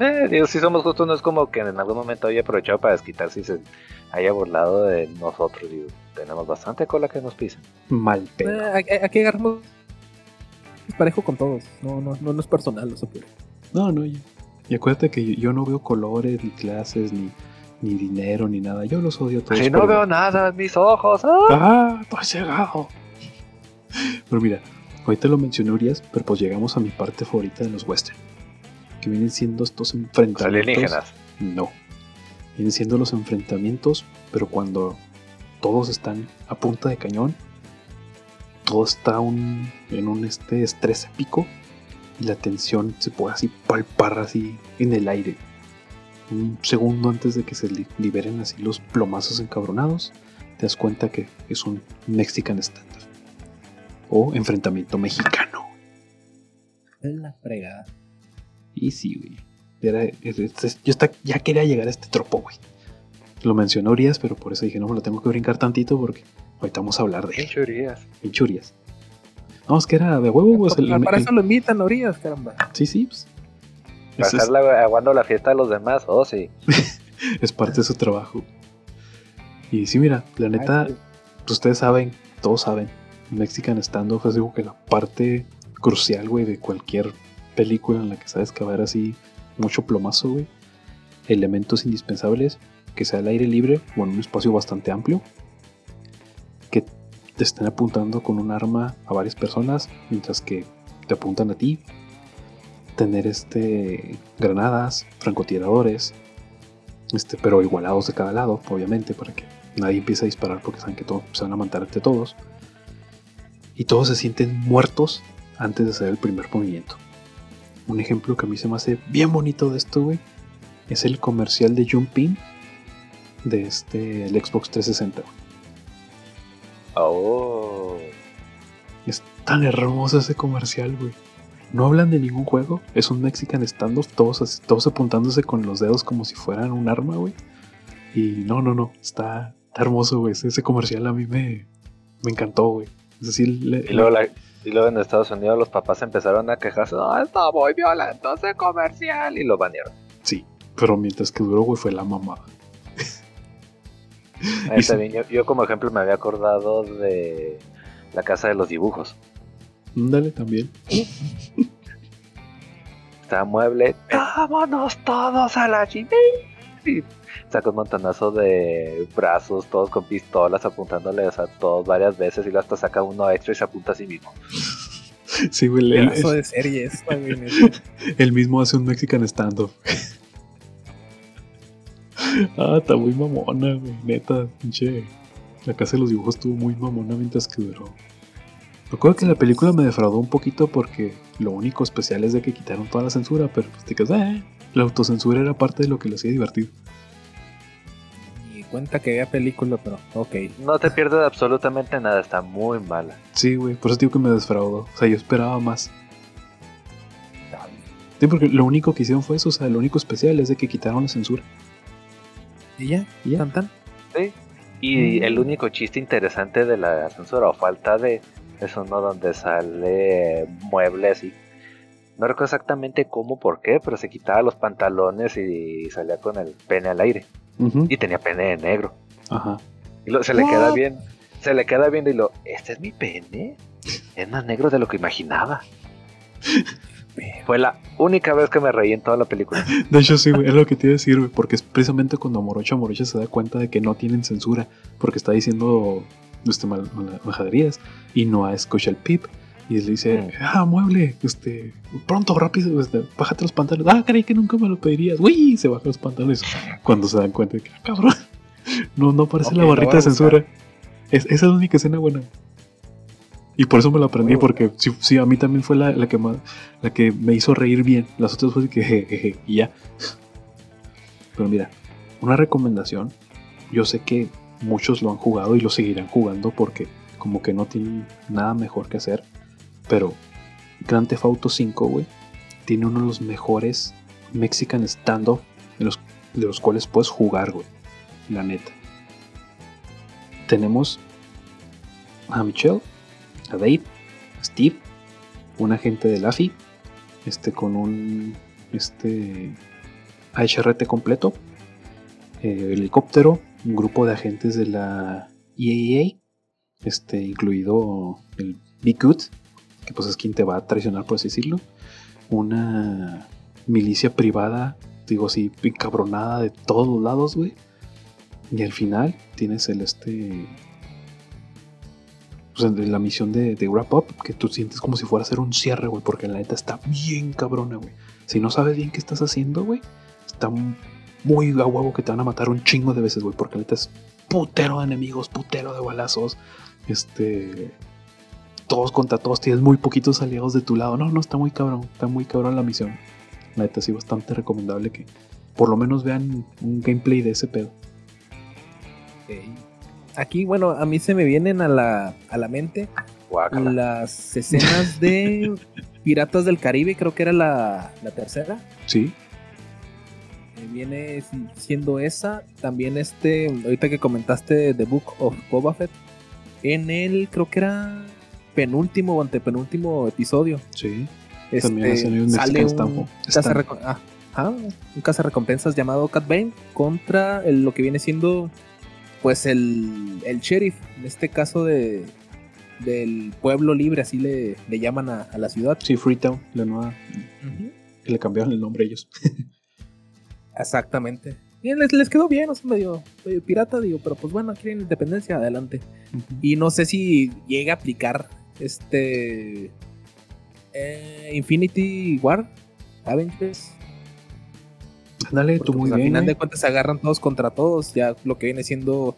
Speaker 2: Eh, digo, si somos justos, no es como que en algún momento haya aprovechado para desquitarse y se haya burlado de nosotros. Digo, tenemos bastante cola que nos pisen.
Speaker 1: Mal pedo.
Speaker 3: Eh, aquí- agarramos parejo con todos. No, no, no, no es personal, no se puede.
Speaker 1: No, no. Y acuérdate que yo, yo no veo colores, ni clases, ni, ni dinero, ni nada. Yo los odio a todos.
Speaker 2: Si no veo nada en mis ojos. ¡ah!
Speaker 1: ¡Ah! ¡Estoy cegado! Pero mira, ahorita lo mencioné Urias, pero pues llegamos a mi parte favorita de los western. Que vienen siendo estos
Speaker 2: Los
Speaker 1: enfrentamientos.
Speaker 2: alienígenas.
Speaker 1: No. Vienen siendo los enfrentamientos, pero cuando todos están a punta de cañón, todo está un- en un este estrés épico y la tensión se puede así palpar así en el aire. Un segundo antes de que se li- liberen así los plomazos encabronados, te das cuenta que es un Mexican Standoff. O enfrentamiento mexicano.
Speaker 3: Es la fregada.
Speaker 1: Y sí, güey. Era- yo está- ya quería llegar a este tropo, güey. Lo mencionó Urias, pero por eso dije, no me lo tengo que brincar tantito porque ahorita vamos a hablar de él.
Speaker 2: churías.
Speaker 1: Pinche Urias. No, es que era de huevo, pues. el-
Speaker 3: para
Speaker 1: el-
Speaker 3: eso lo invitan a orillas, caramba.
Speaker 1: sí, sí, pues. Es, es-
Speaker 2: Pasarla aguando la fiesta de los demás. Oh, sí.
Speaker 1: es parte de su trabajo. Y sí, mira, la neta,
Speaker 3: Ay,
Speaker 1: pues, ustedes saben, todos saben, Mexican Standoff es digo que la parte crucial, güey, de cualquier película en la que sabes que va a haber así mucho plomazo, güey. Elementos indispensables, que sea al aire libre o en un espacio bastante amplio. Que te estén apuntando con un arma a varias personas, mientras que te apuntan a ti. Tener este granadas, francotiradores, este, pero igualados de cada lado, obviamente, para que nadie empiece a disparar porque saben que todo, se van a matar todos. Y todos se sienten muertos antes de hacer el primer movimiento. Un ejemplo que a mí se me hace bien bonito de esto, güey, es el comercial de Jumpin de este, el Xbox 360. güey.
Speaker 2: Oh.
Speaker 1: Es tan hermoso ese comercial, güey. No hablan de ningún juego, es un Mexican standoff, todos, todos apuntándose con los dedos como si fueran un arma, güey. Y no, no, no, está, está hermoso, güey. Ese, ese comercial a mí me, me encantó, güey. Es decir, le-
Speaker 2: Y luego, la- y luego en Estados Unidos los papás empezaron a quejarse. No, está muy violento ese comercial. Y lo banearon.
Speaker 1: sí, pero mientras que duró, güey, fue la mamada.
Speaker 2: Ahí
Speaker 1: Y
Speaker 2: está bien, Yo, yo, como ejemplo, me había acordado de la casa de los dibujos.
Speaker 1: Dale también.
Speaker 2: Está mueble. ¡Vámonos todos a la chingada! Saca un montonazo de brazos, todos con pistolas apuntándoles a todos varias veces. Y luego hasta saca uno extra y se apunta a sí mismo.
Speaker 1: Sí, güey, el,
Speaker 3: de serie
Speaker 1: el mismo hace un Mexican standoff. ah, está muy mamona, güey. Neta, pinche. La casa de los dibujos estuvo muy mamona mientras que duró. Recuerdo que la película me defraudó un poquito porque lo único especial es de que quitaron toda la censura, pero pues te quedas, eh, la autocensura era parte de lo que lo hacía divertido.
Speaker 3: Cuenta que había película, pero ok.
Speaker 2: No te pierdes absolutamente nada, está muy mala.
Speaker 1: Sí, güey, por eso digo que me defraudó. O sea, yo esperaba más. Sí, porque lo único que hicieron fue eso, o sea, lo único especial es de que quitaron la censura.
Speaker 3: ¿Y ya?
Speaker 1: ¿Y ya?
Speaker 3: ¿Tan tan?
Speaker 2: ¿sí? Y
Speaker 3: Mm.
Speaker 2: el único chiste interesante de la censura o falta de es uno donde sale muebles y No recuerdo exactamente cómo, por qué, pero se quitaba los pantalones y salía con el pene al aire. Y tenía pene de negro.
Speaker 1: Ajá.
Speaker 2: Y lo- se le queda bien. Se le queda viendo y lo, ¿este es mi pene? Es más negro de lo que imaginaba. Fue la única vez que me reí en toda la película.
Speaker 1: De hecho, sí, güey, es lo que te iba a decir, güey, porque es precisamente cuando Morocha Morocha se da cuenta de que no tienen censura, porque está diciendo este, mal- mal- majaderías y no escucha el pip. Y le dice,
Speaker 2: Mm.
Speaker 1: ah, mueble, este, pronto, rápido, este, bájate los pantalones. Ah, creí que nunca me lo pedirías. Uy, se baja los pantalones. Cuando se dan cuenta de que, ah, cabrón, no, no aparece
Speaker 3: Ok,
Speaker 1: la barrita de censura. Es, esa es la única escena buena. Y por eso me lo aprendí,
Speaker 3: Muy
Speaker 1: porque sí, sí, a mí también fue la, la que más, la que me hizo reír bien. Las otras fue que jejeje y ya. Pero mira, una recomendación. Yo sé que muchos lo han jugado y lo seguirán jugando porque como que no tienen nada mejor que hacer. Pero Grand Theft Auto 5, güey, tiene uno de los mejores Mexican standoff de los, de los cuales puedes jugar, güey. La neta. Tenemos a Michelle, a Dave, a Steve, un agente de LAFI, este con un este HRT completo, eh, helicóptero, un grupo de agentes de la EAA, este incluido el Big Good, que pues es quien te va a traicionar por así decirlo, una milicia privada, digo así, encabronada de todos lados, güey. Y al final tienes el este de la misión de, Wrap Up, que tú sientes como si fuera a hacer un cierre, güey, porque la neta está bien cabrona, güey. Si no sabes bien qué estás haciendo, güey, está muy a huevo que te van a matar un chingo de veces, güey, porque la neta es putero de enemigos, putero de balazos, este... Todos contra todos, tienes muy poquitos aliados de tu lado. No, no, está muy cabrón, está muy cabrón la misión. La neta sí, bastante recomendable que por lo menos vean un gameplay de ese pedo.
Speaker 3: Aquí, bueno, a mí se me vienen a la, a la mente
Speaker 2: Guácala.
Speaker 3: las escenas de Piratas del Caribe, creo que era la, la tercera.
Speaker 1: Sí,
Speaker 3: Eh, viene si- siendo esa. También este, ahorita que comentaste The Book of Boba Fett. En el, creo que era penúltimo o antepenúltimo episodio.
Speaker 1: sí.
Speaker 3: Este,
Speaker 1: También un
Speaker 3: sale
Speaker 1: Mexican
Speaker 3: un, cazarreco- ah, ajá, un cazarrecompensas llamado Cat Bane contra el- lo que viene siendo pues el, el sheriff, en este caso de del pueblo libre, así le, le llaman a, a la ciudad.
Speaker 1: Sí, Freetown, la nueva. Que le cambiaron el nombre a ellos.
Speaker 3: Exactamente. Y les, les quedó bien, o sea, medio, medio pirata, digo, pero pues bueno, quieren independencia, adelante. Y no sé si llega a aplicar este eh, Infinity War, Avengers.
Speaker 1: Dale,
Speaker 3: Porque,
Speaker 1: tú muy
Speaker 3: pues, al
Speaker 1: bien.
Speaker 3: final
Speaker 1: eh.
Speaker 3: de cuentas se agarran todos contra todos. Ya lo que viene siendo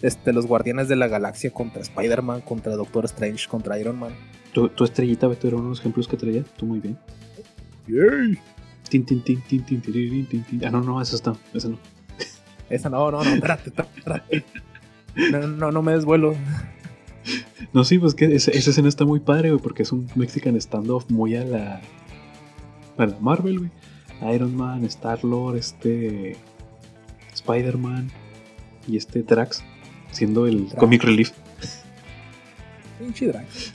Speaker 3: este, los Guardianes de la Galaxia contra Spider-Man, contra Doctor Strange, contra Iron Man.
Speaker 1: Tu, tu estrellita, Beto, era uno de los ejemplos que traía. Tú muy bien. Tin, tin, tin, tin, tin, tirirín, tin, tin. Ah, no, no, esa está. Esa no.
Speaker 3: Esa no, no, no, espérate, espérate, espérate. No, no, no me desvuelo.
Speaker 1: No, sí, pues que esa, esa escena está muy padre, güey, porque es un Mexican standoff muy a la. a la Marvel, güey. Iron Man, Star-Lord, este. Spider-Man y este Drax, siendo el
Speaker 3: Drax.
Speaker 1: comic relief.
Speaker 3: Pinche Drax.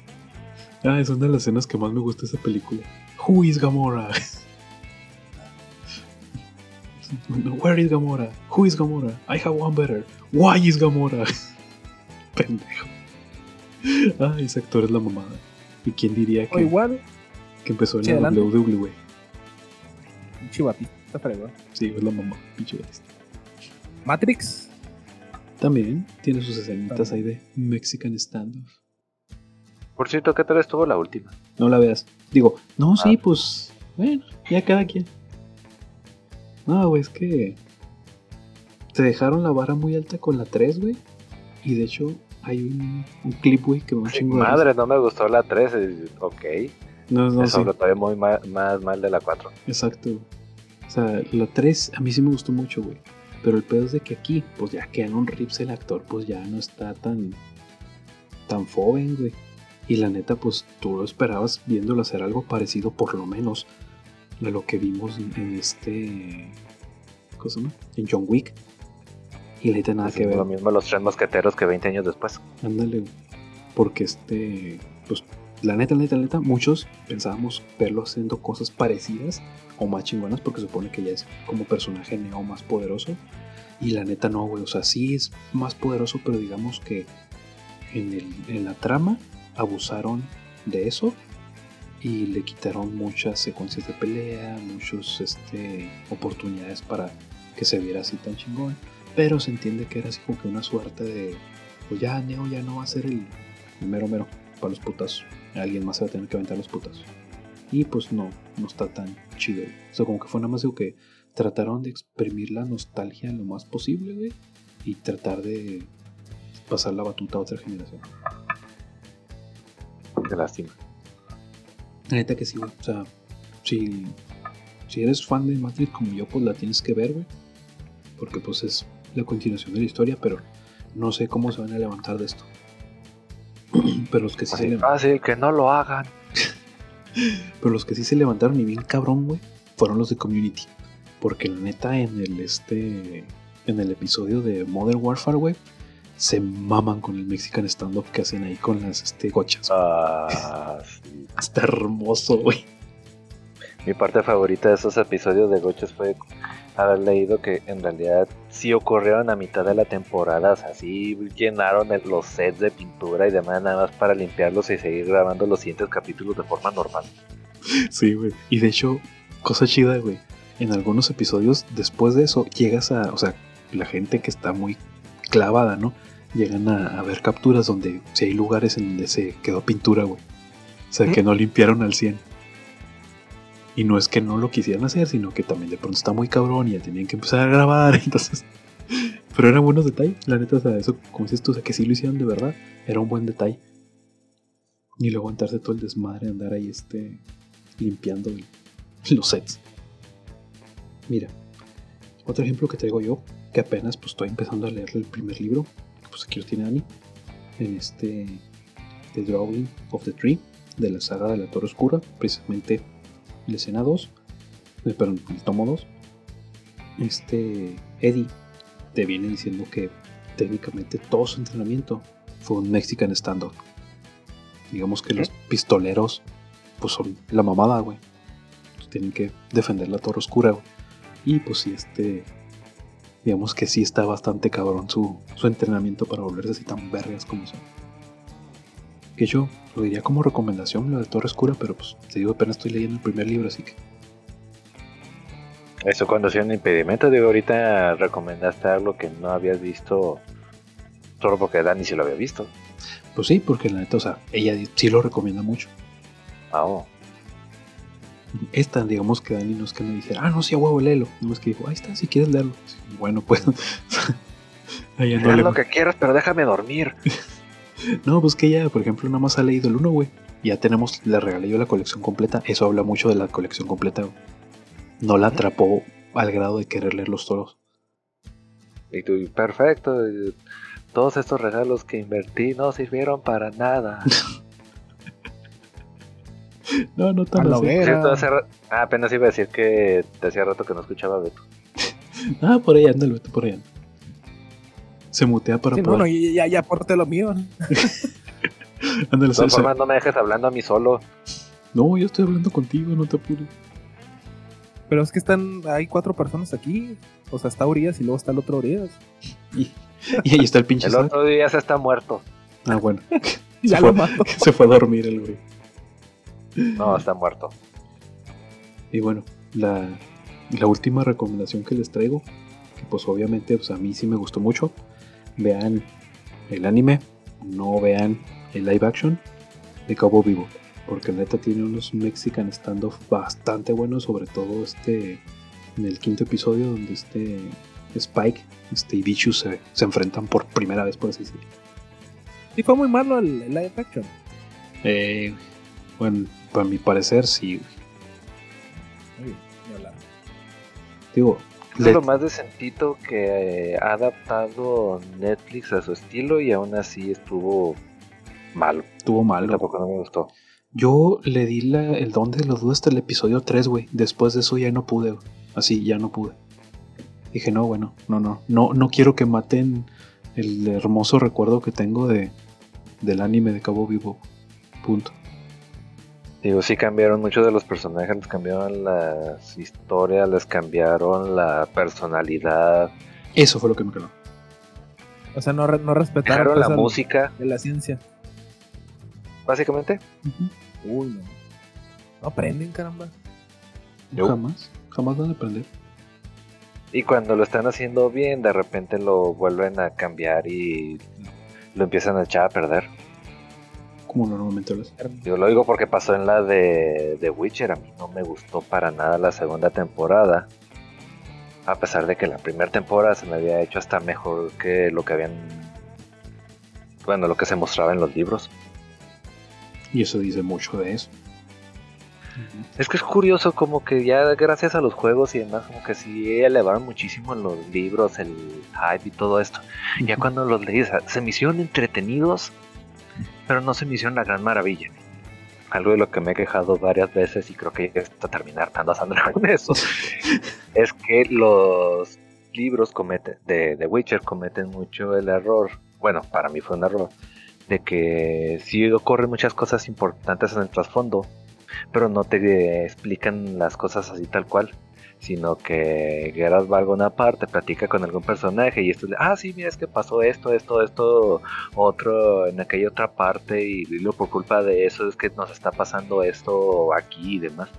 Speaker 1: Ah, es una de las escenas que más me gusta de esa película. Who is Gamora? Where is Gamora? Who is Gamora? I have one better. Why is Gamora? Pendejo. Ah, ese actor es la mamada. ¿Y quién diría
Speaker 3: O
Speaker 1: que,
Speaker 3: igual,
Speaker 1: que empezó en
Speaker 3: Sí,
Speaker 1: la
Speaker 3: adelante.
Speaker 1: WWE?
Speaker 3: pinche Batista fregón.
Speaker 1: Sí, es la mamá, pinche Batista.
Speaker 3: Matrix.
Speaker 1: También tiene sus escenitas ahí de Mexican standoff.
Speaker 2: Por cierto, ¿qué tal estuvo la última?
Speaker 1: No la veas. Digo, no, sí,
Speaker 2: Ah.
Speaker 1: pues, bueno, ya cada quien. No, güey, es que te dejaron la vara muy alta con la 3, güey. Y de hecho, hay un, un clip, güey, que me risa.
Speaker 2: Madre, no me gustó la 3. eh, Ok.
Speaker 1: No, no,
Speaker 2: Me
Speaker 1: sí,
Speaker 2: todavía muy ma- más mal de la 4.
Speaker 1: exacto. O sea, la 3 a mí sí me gustó mucho, güey. Pero el pedo es de que aquí, pues ya quedan un rips el actor, pues ya no está tan, tan joven, güey. Y la neta, pues tú lo esperabas viéndolo hacer algo parecido, por lo menos, a lo que vimos en este. ¿Cómo se llama? En John Wick. Y la neta, nada que ver.
Speaker 2: Lo mismo los tres mosqueteros que 20 años después.
Speaker 1: Ándale, güey. Porque este. Pues la neta, la neta, la neta, muchos pensábamos verlo haciendo cosas parecidas o más chingonas porque supone que ya es como personaje neo más poderoso. Y la neta no, güey. O sea, sí es más poderoso, pero digamos que en, el, en la trama abusaron de eso y le quitaron muchas secuencias de pelea, muchas este, oportunidades para que se viera así tan chingón. Pero se entiende que era así como que una suerte de, pues ya Neo ya no va a ser el, el mero mero para los putas. Alguien más se va a tener que aventar los putas. Y pues no, no está tan chido. O sea, como que fue nada más de que trataron de exprimir la nostalgia lo más posible, güey. Y tratar de pasar la batuta a otra generación.
Speaker 2: Qué lástima.
Speaker 1: La neta que sí, güey. O sea, si, si eres fan de Matrix como yo, pues la tienes que ver, güey. Porque pues es la continuación de la historia, pero no sé cómo se van a levantar de esto. pero los que sí se levantaron.
Speaker 2: fácil, que no lo hagan.
Speaker 1: Pero los que sí se levantaron y bien cabrón, güey, fueron los de Community. Porque la neta en el este en el episodio de Modern Warfare, güey, se maman con el Mexican stand-up que hacen ahí con las este gochas.
Speaker 2: Ah, sí.
Speaker 1: Está hermoso, güey.
Speaker 2: Mi parte favorita de esos episodios de Gochos fue haber leído que en realidad sí ocurrieron a mitad de la temporada, o sea, sí llenaron el- los sets de pintura y demás nada más para limpiarlos y seguir grabando los siguientes capítulos de forma normal.
Speaker 1: Sí, güey. Y de hecho, cosa chida, güey. En algunos episodios, después de eso, llegas a. O sea, la gente que está muy clavada, ¿no? Llegan a, a ver capturas donde si hay lugares en donde se quedó pintura, güey. O sea, que no limpiaron al 100. Y no es que no lo quisieran hacer, sino que también de pronto está muy cabrón y ya tenían que empezar a grabar. Entonces. Pero eran buenos detalles, la neta, o sea, eso, como dices tú, o sea, que sí lo hicieron de verdad, era un buen detalle. Y luego aguantarse todo el desmadre, andar ahí este limpiando los sets. Mira, otro ejemplo que traigo yo, que apenas pues estoy empezando a leer el primer libro, pues aquí lo tiene Ani, en este The Drawing of the Tree, de la saga de la Torre Oscura, precisamente la escena 2, eh, perdón, el tomo 2. Este Eddie te viene diciendo que técnicamente todo su entrenamiento fue un Mexican stand-up. Digamos que los pistoleros pues son la mamada, güey. Pues, tienen que defender la torre oscura, güey. Y pues sí, este. Digamos que sí está bastante cabrón su, su entrenamiento para volverse así tan vergas como son. Que yo lo diría como recomendación, lo de Torre Oscura, pero pues te digo, apenas estoy leyendo el primer libro, así que.
Speaker 2: Eso cuando sea un impedimento, digo, ahorita recomendaste algo que no habías visto solo porque Dani sí lo había visto.
Speaker 1: Pues sí, porque la neta, o sea, ella sí lo recomienda mucho.
Speaker 2: Ah, oh.
Speaker 1: Esta, digamos que Dani no es que me dijera, ah, no, sí, a huevo, léelo. No es que dijo, ahí está, si quieres leerlo. Sí, bueno, pues. a ella no
Speaker 2: Haz
Speaker 1: le
Speaker 2: lo que quieras, pero déjame dormir.
Speaker 1: No, pues que ella, por ejemplo, nada más ha leído el 1, güey. Ya tenemos, le regalé yo la colección completa. Eso habla mucho de la colección completa, güey. No la atrapó al grado de querer leer los toros.
Speaker 2: Y tú, perfecto. Todos estos regalos que invertí no sirvieron para nada.
Speaker 1: No, no
Speaker 3: A
Speaker 1: tan
Speaker 3: la
Speaker 1: así.
Speaker 2: Cierto, hace ah, apenas iba a decir que te hacía rato que no escuchaba a Beto.
Speaker 1: Ah, por ahí anda el Beto, por ahí anda. Se mutea para
Speaker 3: Sí, no,
Speaker 1: poder.
Speaker 3: no, ya, ya, ya aporté lo mío.
Speaker 1: Ándale,
Speaker 2: De todas formas, no me dejes hablando a mí solo.
Speaker 1: No, yo estoy hablando contigo, no te apures.
Speaker 3: Pero es que están, hay cuatro personas aquí. O sea, está Urias y luego está el otro Urias.
Speaker 1: Y, y ahí está el pinche
Speaker 2: El otro día se está muerto.
Speaker 1: Ah, bueno.
Speaker 3: Ya
Speaker 1: se,
Speaker 3: lo
Speaker 1: fue,
Speaker 3: mato.
Speaker 1: se fue a dormir el güey.
Speaker 2: No, está muerto.
Speaker 1: Y bueno, la, la última recomendación que les traigo, que pues obviamente pues a mí sí me gustó mucho, vean el anime, no vean el live action de Cabo Vivo, porque neta tiene unos Mexican standoff bastante buenos, sobre todo este en el quinto episodio donde este Spike este, y Bichu se, se enfrentan por primera vez, por así decirlo.
Speaker 3: Sí, fue muy malo el, el live action.
Speaker 1: Eh, bueno, para mi parecer sí, digo,
Speaker 2: Es lo más decentito que eh, ha adaptado Netflix a su estilo y aún así estuvo malo.
Speaker 1: tuvo
Speaker 2: A mí
Speaker 1: malo.
Speaker 2: tampoco no me gustó.
Speaker 1: Yo le di la, el don de los dudas hasta el episodio 3, güey. Después de eso ya no pude, güey. Así, ya no pude. Dije, no, bueno, no, no. No, no quiero que maten el hermoso recuerdo que tengo de, del anime de Cabo Vivo. Punto.
Speaker 2: Digo, sí cambiaron muchos de los personajes, les cambiaron las historias, les cambiaron la personalidad,
Speaker 1: Eso fue lo que me quedó.
Speaker 3: O sea, no, no respetaron
Speaker 2: la
Speaker 3: pues, al-
Speaker 2: música,
Speaker 3: de la ciencia.
Speaker 2: básicamente.
Speaker 3: Uy, no. No aprenden, caramba.
Speaker 2: Yo.
Speaker 1: Jamás, jamás van a aprender.
Speaker 2: Y cuando lo están haciendo bien, de repente lo vuelven a cambiar y lo empiezan a echar a perder.
Speaker 1: Como normalmente lo.
Speaker 2: Yo lo digo porque pasó en la de The Witcher. A mí no me gustó para nada la segunda temporada. A pesar de que la primera temporada se me había hecho hasta mejor que lo que habían. Bueno, lo que se mostraba en los libros.
Speaker 1: Y eso dice mucho de eso.
Speaker 2: Es que es curioso, como que ya gracias a los juegos y demás, como que sí elevaron muchísimo en los libros, el hype y todo esto. Ya cuando los leí, se me hicieron entretenidos, pero no se me hicieron la gran maravilla. Algo de lo que me he quejado varias veces y creo que ya está terminar hartando a Sandra con eso, es que los libros cometen, de The Witcher cometen mucho el error, bueno, para mí fue un error, de que sí ocurren muchas cosas importantes en el trasfondo, pero no te explican las cosas así tal cual, sino que Geralt va a alguna parte, platica con algún personaje y esto ah, sí, mira, es que pasó esto, esto, esto, otro, en aquella otra parte y, y lo por culpa de eso es que nos está pasando esto aquí y demás.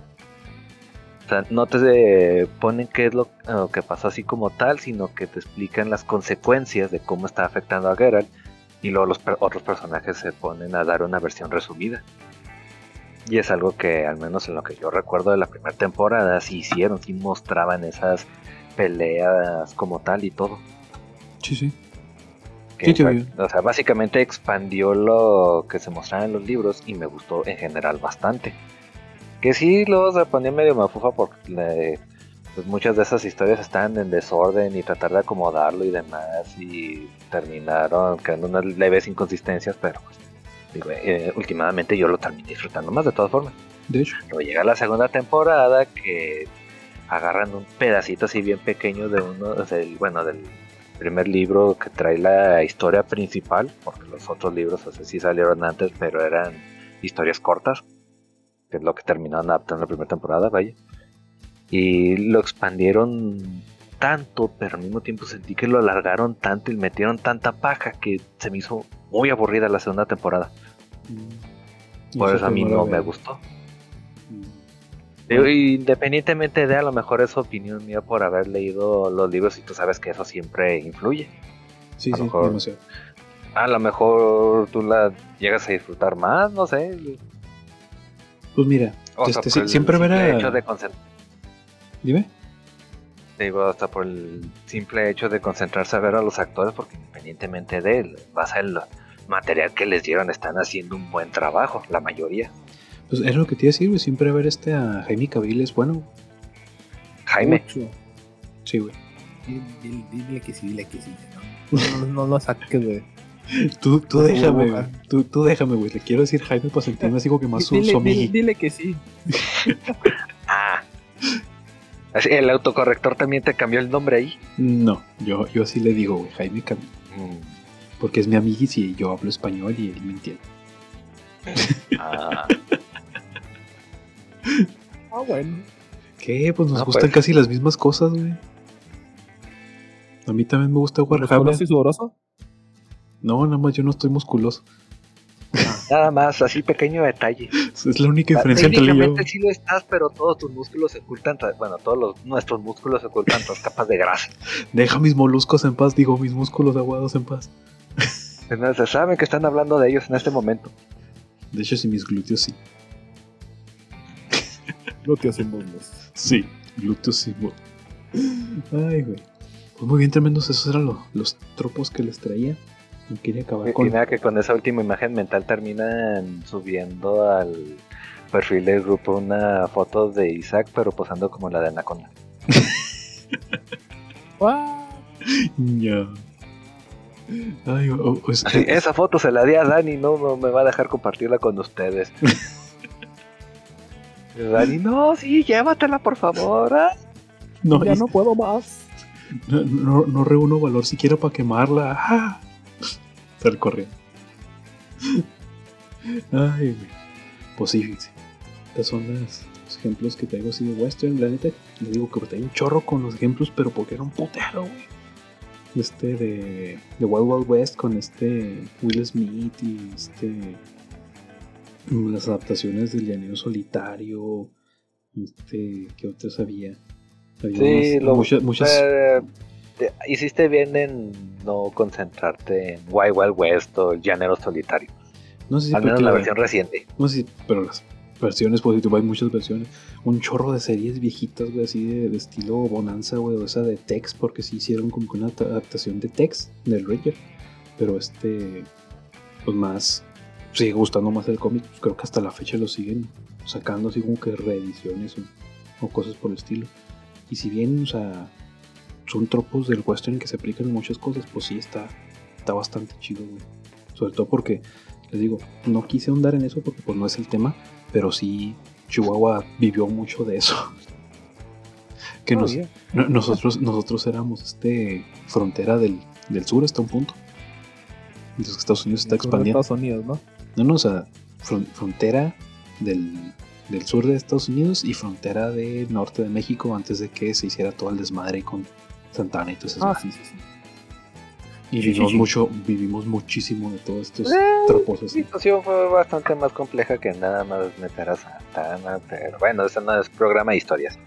Speaker 2: O sea, no te ponen qué es lo, lo que pasó así como tal, sino que te explican las consecuencias de cómo está afectando a Geralt y luego los per- otros personajes se ponen a dar una versión resumida. Y es algo que, al menos en lo que yo recuerdo de la primera temporada, sí hicieron, sí mostraban esas peleas como tal y todo.
Speaker 1: Sí, sí.
Speaker 2: Que
Speaker 1: Sí,
Speaker 2: o sea, básicamente expandió lo que se mostraba en los libros y me gustó en general bastante. Que sí, luego se ponía medio mafufa porque le- pues muchas de esas historias estaban en desorden y tratar de acomodarlo y demás y terminaron creando unas leves inconsistencias, pero pues, digo, eh, últimamente yo lo terminé disfrutando más de todas formas.
Speaker 1: De hecho,
Speaker 2: Luego llega la segunda temporada que agarran un pedacito así bien pequeño de uno, o sea, el- bueno, del primer libro que trae la historia principal, porque los otros libros, o sea, sí salieron antes, pero eran historias cortas, que es lo que terminaron adaptando en la primera temporada, vaya. Y lo expandieron tanto, pero al mismo tiempo sentí que lo alargaron tanto y metieron tanta paja que se me hizo muy aburrida la segunda temporada.
Speaker 1: mm,
Speaker 2: Por eso a mí no me gustó.
Speaker 1: Mm.
Speaker 2: Digo, independientemente de a lo mejor es opinión mía por haber leído los libros y tú sabes que eso siempre influye.
Speaker 1: Sí,
Speaker 2: a
Speaker 1: sí,
Speaker 2: lo mejor-
Speaker 1: demasiado.
Speaker 2: A lo mejor tú la llegas a disfrutar más, no sé.
Speaker 1: Pues mira,
Speaker 2: O sea,
Speaker 1: este, siempre verá.
Speaker 2: hecho de concent-
Speaker 1: Dime.
Speaker 2: Digo, hasta por el simple hecho de concentrarse a ver a los actores, porque independientemente de él, vas el material que les dieron, están haciendo un buen trabajo, la mayoría.
Speaker 1: Pues era lo que te iba a decir, güey. Siempre ver este a Jaime Cavill es bueno.
Speaker 2: Jaime,
Speaker 3: Mucho.
Speaker 1: Sí, güey.
Speaker 3: Dile, dile- dile que sí, dile que sí. No, no, no lo saques, güey.
Speaker 1: Tú, tú déjame, güey. Tú, tú déjame, güey. Le quiero decir Jaime para sentirme así como que más
Speaker 3: Dile,
Speaker 1: su
Speaker 3: dile, dile que sí.
Speaker 2: ah. El autocorrector también te cambió el nombre ahí.
Speaker 1: No, yo, yo así le digo, güey. Jaime Cavill. Porque es mi amiguis y yo hablo español y él me entiende.
Speaker 2: Ah.
Speaker 3: Ah, bueno.
Speaker 1: ¿Qué? Pues nos
Speaker 2: No,
Speaker 1: gustan
Speaker 2: pues.
Speaker 1: casi las mismas cosas, güey. A mí también me gusta Warhammer.
Speaker 3: ¿Musculoso y sudoroso?
Speaker 1: No, nada más yo no estoy musculoso.
Speaker 2: Nada más, así pequeño detalle.
Speaker 1: Es la única diferencia entre yo.
Speaker 2: Técnicamente sí lo estás, pero todos tus músculos se ocultan, bueno, todos los, nuestros músculos se ocultan tras capas de grasa.
Speaker 1: Deja mis moluscos en paz, digo, mis músculos aguados en paz.
Speaker 2: Entonces saben que están hablando de ellos en este momento.
Speaker 1: De hecho, sí, mis glúteos sí.
Speaker 3: Glúteos y muslos.
Speaker 1: Sí, glúteos sí. mo- Ay, güey. Pues muy bien, tremendos. Esos eran lo- los tropos que les traía. No quería acabar
Speaker 2: Y
Speaker 1: con.
Speaker 2: nada, que con esa última imagen mental terminan subiendo al perfil del grupo una foto de Isaac, pero posando como la de Anaconda.
Speaker 3: Ah,
Speaker 1: Ya. Ay, o- o es-
Speaker 2: Así, esa foto se la di a Dani, no, no me va a dejar compartirla con ustedes. Dani, no, sí, llévatela por favor. ah".
Speaker 1: no,
Speaker 3: ya
Speaker 1: es-
Speaker 3: no puedo más.
Speaker 1: no, no- no reúno valor siquiera para quemarla. ¡Ah! Sal corriendo. Ay. Pues sí, fíjense. Estos son las- los ejemplos que traigo así de western. La neta, le digo que hay un chorro con los ejemplos, pero porque era un putero, güey. Este de, de Wild Wild West con este Will Smith y este. Las adaptaciones del llanero solitario. Este, ¿qué otras había? Había
Speaker 2: Sí,
Speaker 1: unas-
Speaker 2: lo,
Speaker 1: muchas, muchas
Speaker 2: eh, te- hiciste bien en no concentrarte en Wild Wild West o el Llanero Solitario.
Speaker 1: no sé si
Speaker 2: Al menos la- versión reciente.
Speaker 1: No sé, si- pero las versiones positivas hay muchas versiones. Un chorro de series viejitas, güey, así de, de estilo Bonanza, güey, o esa de Tex, porque sí hicieron como que una adapta- adaptación de Tex, del Ranger. Pero este, pues más, sigue gustando más el cómic. Creo que hasta la fecha lo siguen sacando así como que reediciones o, o cosas por el estilo. Y si bien, o sea, son tropos del western que se aplican muchas cosas, pues sí está, está bastante chido, güey. Sobre todo porque les digo, no quise ahondar en eso porque pues no es el tema, pero sí Chihuahua vivió mucho de eso. Que
Speaker 3: Oh,
Speaker 1: nos-
Speaker 3: yeah.
Speaker 1: no- nosotros, nosotros éramos este frontera del, del sur hasta un punto. Entonces Estados Unidos está expandiendo.
Speaker 3: Estados Unidos, ¿no?
Speaker 1: No, no, o sea, fron- frontera del, del sur de Estados Unidos y frontera del norte de México antes de que se hiciera todo el desmadre con Santana y todo eso.
Speaker 3: Ah, sí, sí, sí.
Speaker 1: Y vivimos mucho, vivimos muchísimo de todos estos
Speaker 2: Eh,
Speaker 1: tropos
Speaker 2: La situación fue bastante más compleja que nada más meter a Santana, pero bueno, ese no es programa de historias.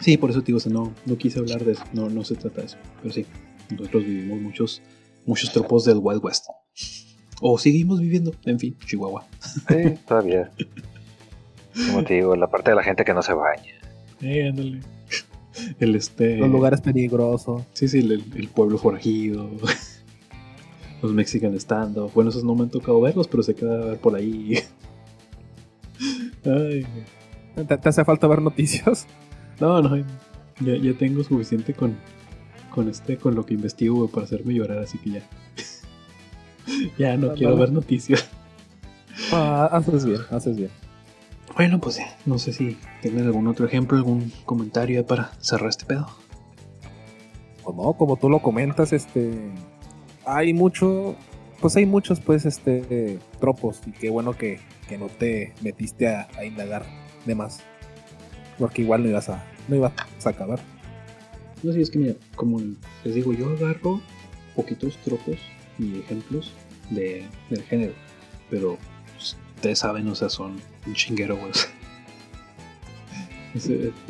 Speaker 1: Sí, por eso te digo, o sea, no, no quise hablar de eso, no, no se trata de eso. Pero sí, nosotros vivimos muchos, muchos tropos del Wild West. O seguimos viviendo, en fin, Chihuahua.
Speaker 2: Sí, todavía. Como te digo, la parte de la gente que no se baña.
Speaker 1: Eh, ándale. El este.
Speaker 3: Los lugares peligrosos.
Speaker 1: Sí, sí, el, el pueblo forajido. Los Mexican stand Bueno, esos no me han tocado verlos, pero se queda ver por ahí. Ay,
Speaker 3: ¿Te, te hace falta ver noticias?
Speaker 1: no, no, ya, ya tengo suficiente con, con este, con lo que investigo güey, para hacerme llorar, así que ya. ya no
Speaker 3: Ah,
Speaker 1: quiero
Speaker 3: no.
Speaker 1: ver noticias.
Speaker 3: Ah, haces bien, haces bien.
Speaker 1: Bueno, pues ya, no sé si tienen algún otro ejemplo, algún comentario para cerrar este pedo.
Speaker 3: Pues no, como tú lo comentas, este. Hay mucho. Pues hay muchos, pues, este. Tropos. Y qué bueno que, que no te metiste a, a indagar de más. Porque igual no ibas a. No ibas a acabar.
Speaker 1: No sé, es que mira, como les digo, yo agarro poquitos tropos y ejemplos de, del género, pero ustedes saben, o sea, son un chinguero, güey.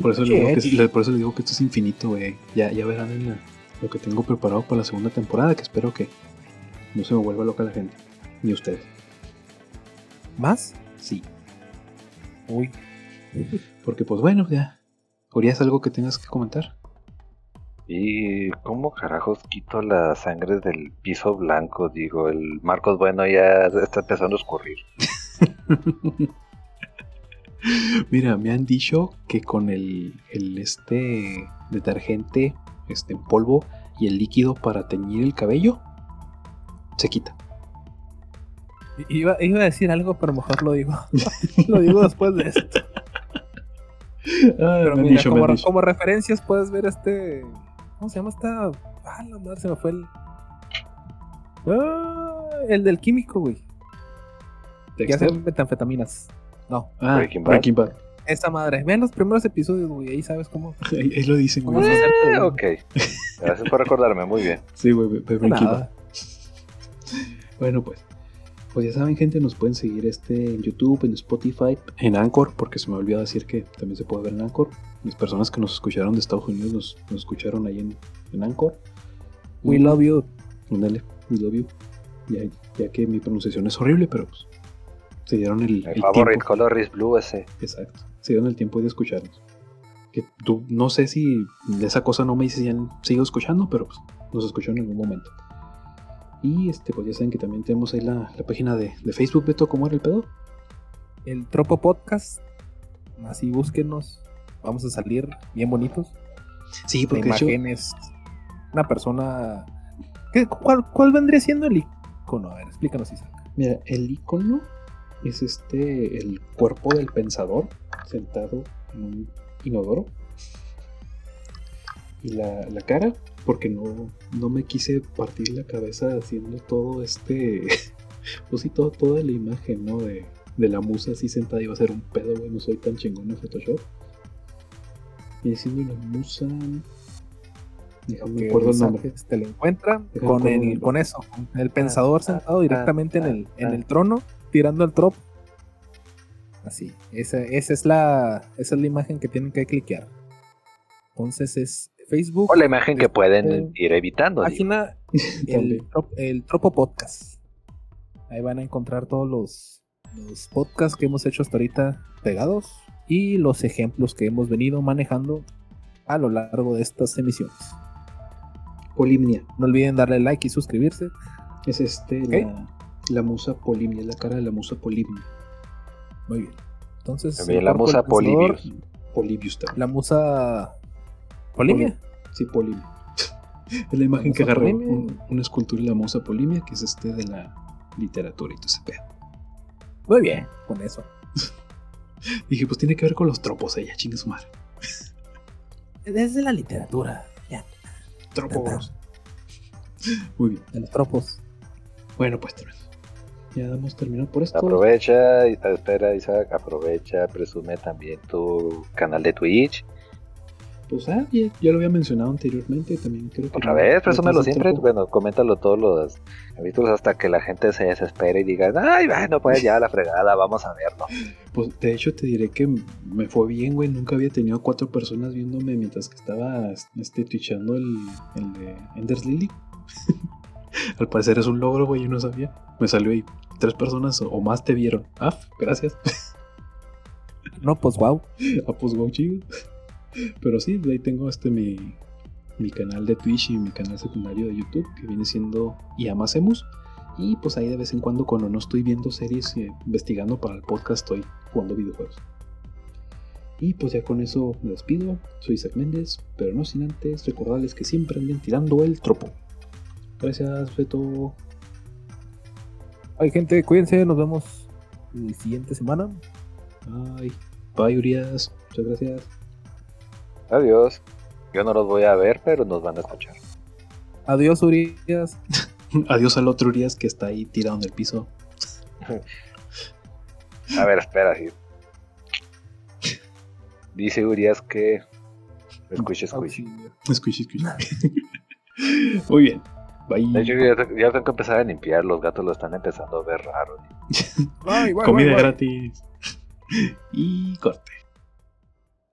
Speaker 1: por, eso les digo que, le- por eso les digo que esto es infinito, güey. Ya, ya verán en la- lo que tengo preparado para la segunda temporada, que espero que no se me vuelva loca la gente, ni ustedes.
Speaker 3: ¿Más?
Speaker 1: Sí,
Speaker 3: Uy.
Speaker 1: porque pues bueno, ya. ¿Urias algo que tengas que comentar?
Speaker 2: ¿Y cómo carajos quito la sangre del piso blanco? Digo, el Marcos Bueno ya está empezando a escurrir.
Speaker 1: Mira, me han dicho que con el, el este detergente este, en polvo y el líquido para teñir el cabello, se quita.
Speaker 3: Iba, iba a decir algo, pero mejor lo digo. lo digo después de esto. Pero
Speaker 1: me han
Speaker 3: mira,
Speaker 1: dicho,
Speaker 3: como, referencias puedes ver este. ¿Cómo se llama esta? Ah, la madre, se me fue el. Ah, el del químico, güey. Que hace metanfetaminas. No,
Speaker 1: Ah,
Speaker 2: Breaking Bad.
Speaker 1: Breaking Bad.
Speaker 3: Esa madre. Vean los primeros episodios, güey. Ahí sabes cómo.
Speaker 1: Ahí, ahí lo dicen, güey.
Speaker 3: ¿Cómo se hacerte,
Speaker 2: Eh, ok. Gracias por recordarme, muy bien.
Speaker 1: Sí, güey.
Speaker 3: Nada.
Speaker 1: Bueno, pues. Pues ya saben, gente, nos pueden seguir este en YouTube, en Spotify, en Anchor, porque se me olvidó decir que también se puede ver en Anchor. Las personas que nos escucharon de Estados Unidos nos, nos escucharon ahí en, en Anchor.
Speaker 3: We love you.
Speaker 1: Ándale, we love you. Ya, ya que mi pronunciación es horrible, pero pues se dieron el,
Speaker 2: Mi
Speaker 1: el
Speaker 2: favorite
Speaker 1: tiempo.
Speaker 2: color is blue ese.
Speaker 1: Exacto. Se dieron el tiempo de escucharnos. Que tú, no sé si de esa cosa no me ya sigo escuchando, pero pues nos escuchó en algún momento. Y este, pues ya saben que también tenemos ahí la, la página de, de Facebook, Beto, ¿cómo era el pedo?
Speaker 3: El Tropo Podcast. Así búsquenos. Vamos a salir bien bonitos.
Speaker 1: Sí,
Speaker 3: La
Speaker 1: porque hecho,
Speaker 3: imagen es una persona. ¿Qué- cuál, cuál vendría siendo el icono? A ver, explícanos, Isaac.
Speaker 1: mira, el icono es este, el cuerpo del pensador sentado en un inodoro. Y la, la cara, porque no, no me quise partir la cabeza haciendo todo este, pues sí, todo- toda la imagen, ¿no? De, de la musa así sentada iba a ser un pedo, güey. No soy tan chingón en Photoshop. Y siendo la musa. Déjame
Speaker 3: Que
Speaker 1: acuerdo el
Speaker 3: mensajes
Speaker 1: nombre.
Speaker 3: Te lo encuentran
Speaker 1: Déjame
Speaker 3: con,
Speaker 1: el
Speaker 3: el, con eso, con el pensador
Speaker 2: ah,
Speaker 3: sentado
Speaker 2: ah,
Speaker 3: directamente en,
Speaker 2: ah,
Speaker 3: el, en el trono, tirando el trop. Así, esa, esa, es la, esa es la imagen que tienen que cliquear. Entonces es Facebook,
Speaker 2: O la imagen que pueden
Speaker 3: Este,
Speaker 2: ir evitando.
Speaker 3: página, el, Tropo Podcast. Ahí van a encontrar todos los, los podcasts que hemos hecho hasta ahorita pegados y los ejemplos que hemos venido manejando a lo largo de estas emisiones.
Speaker 1: Polimnia.
Speaker 3: No olviden darle like y suscribirse.
Speaker 1: Es este,
Speaker 3: Ok.
Speaker 1: la, la musa Polimnia. Es la cara de la musa Polimnia.
Speaker 3: Muy bien. Entonces,
Speaker 2: También la musa Polybius.
Speaker 1: Polibius también.
Speaker 3: La musa. Polimia.
Speaker 1: Sí, Polimia. es la imagen
Speaker 3: La
Speaker 1: que un- una escultura de la musa Polimia, que es este de la literatura y todo ese pedo.
Speaker 3: Muy bien, con eso.
Speaker 1: Dije, pues tiene que ver con los tropos ella, chingue su madre.
Speaker 3: Desde la literatura, ya,
Speaker 1: Tropos. Muy bien.
Speaker 3: de los tropos.
Speaker 1: Bueno, pues. Ya damos terminado por esto.
Speaker 2: Aprovecha, espera Isaac, aprovecha, presume también tu canal de Twitch.
Speaker 1: Pues ah, ya, ya lo había mencionado anteriormente. También creo que.
Speaker 2: Otra
Speaker 1: no-
Speaker 2: vez, presúmelo siempre.
Speaker 1: tiempo.
Speaker 2: Bueno, coméntalo todos los capítulos hasta que la gente se desespere y diga, ay, bueno, pues ya la fregada, vamos a verlo.
Speaker 1: Pues de hecho te diré que me fue bien, güey. Nunca había tenido cuatro personas viéndome mientras que estaba este, twitchando el, el de Ender's Lily. Al parecer es un logro, güey. Yo no sabía. Me salió ahí. Tres personas o más te vieron. Ah, gracias.
Speaker 3: No, pues wow.
Speaker 1: Ah, pues wow, chido. Pero sí, ahí tengo este mi, mi canal de Twitch y mi canal secundario de YouTube, que viene siendo Yamasemus. Y pues ahí de vez en cuando, cuando no estoy viendo series y investigando para el podcast, estoy jugando videojuegos. Y pues ya con eso me despido. Soy Isaac Méndez, pero no sin antes recordarles que siempre anden tirando el tropo. Gracias, Beto.
Speaker 3: Ay, gente, cuídense. Nos vemos la siguiente semana.
Speaker 1: Bye. Bye, Urias. Muchas gracias.
Speaker 2: Adiós. Yo no los voy a ver, pero nos van a escuchar.
Speaker 3: Adiós, Urias.
Speaker 1: Adiós al otro Urias que está ahí tirado en el piso.
Speaker 2: A ver, espera. sí. Dice Urias que... Escuche, escuche.
Speaker 1: Squishy, squishy. Muy bien. Bye.
Speaker 2: De hecho, ya, ya tengo que empezar a limpiar. Los gatos lo están empezando a ver raro.
Speaker 1: Comida gratis. Y corte.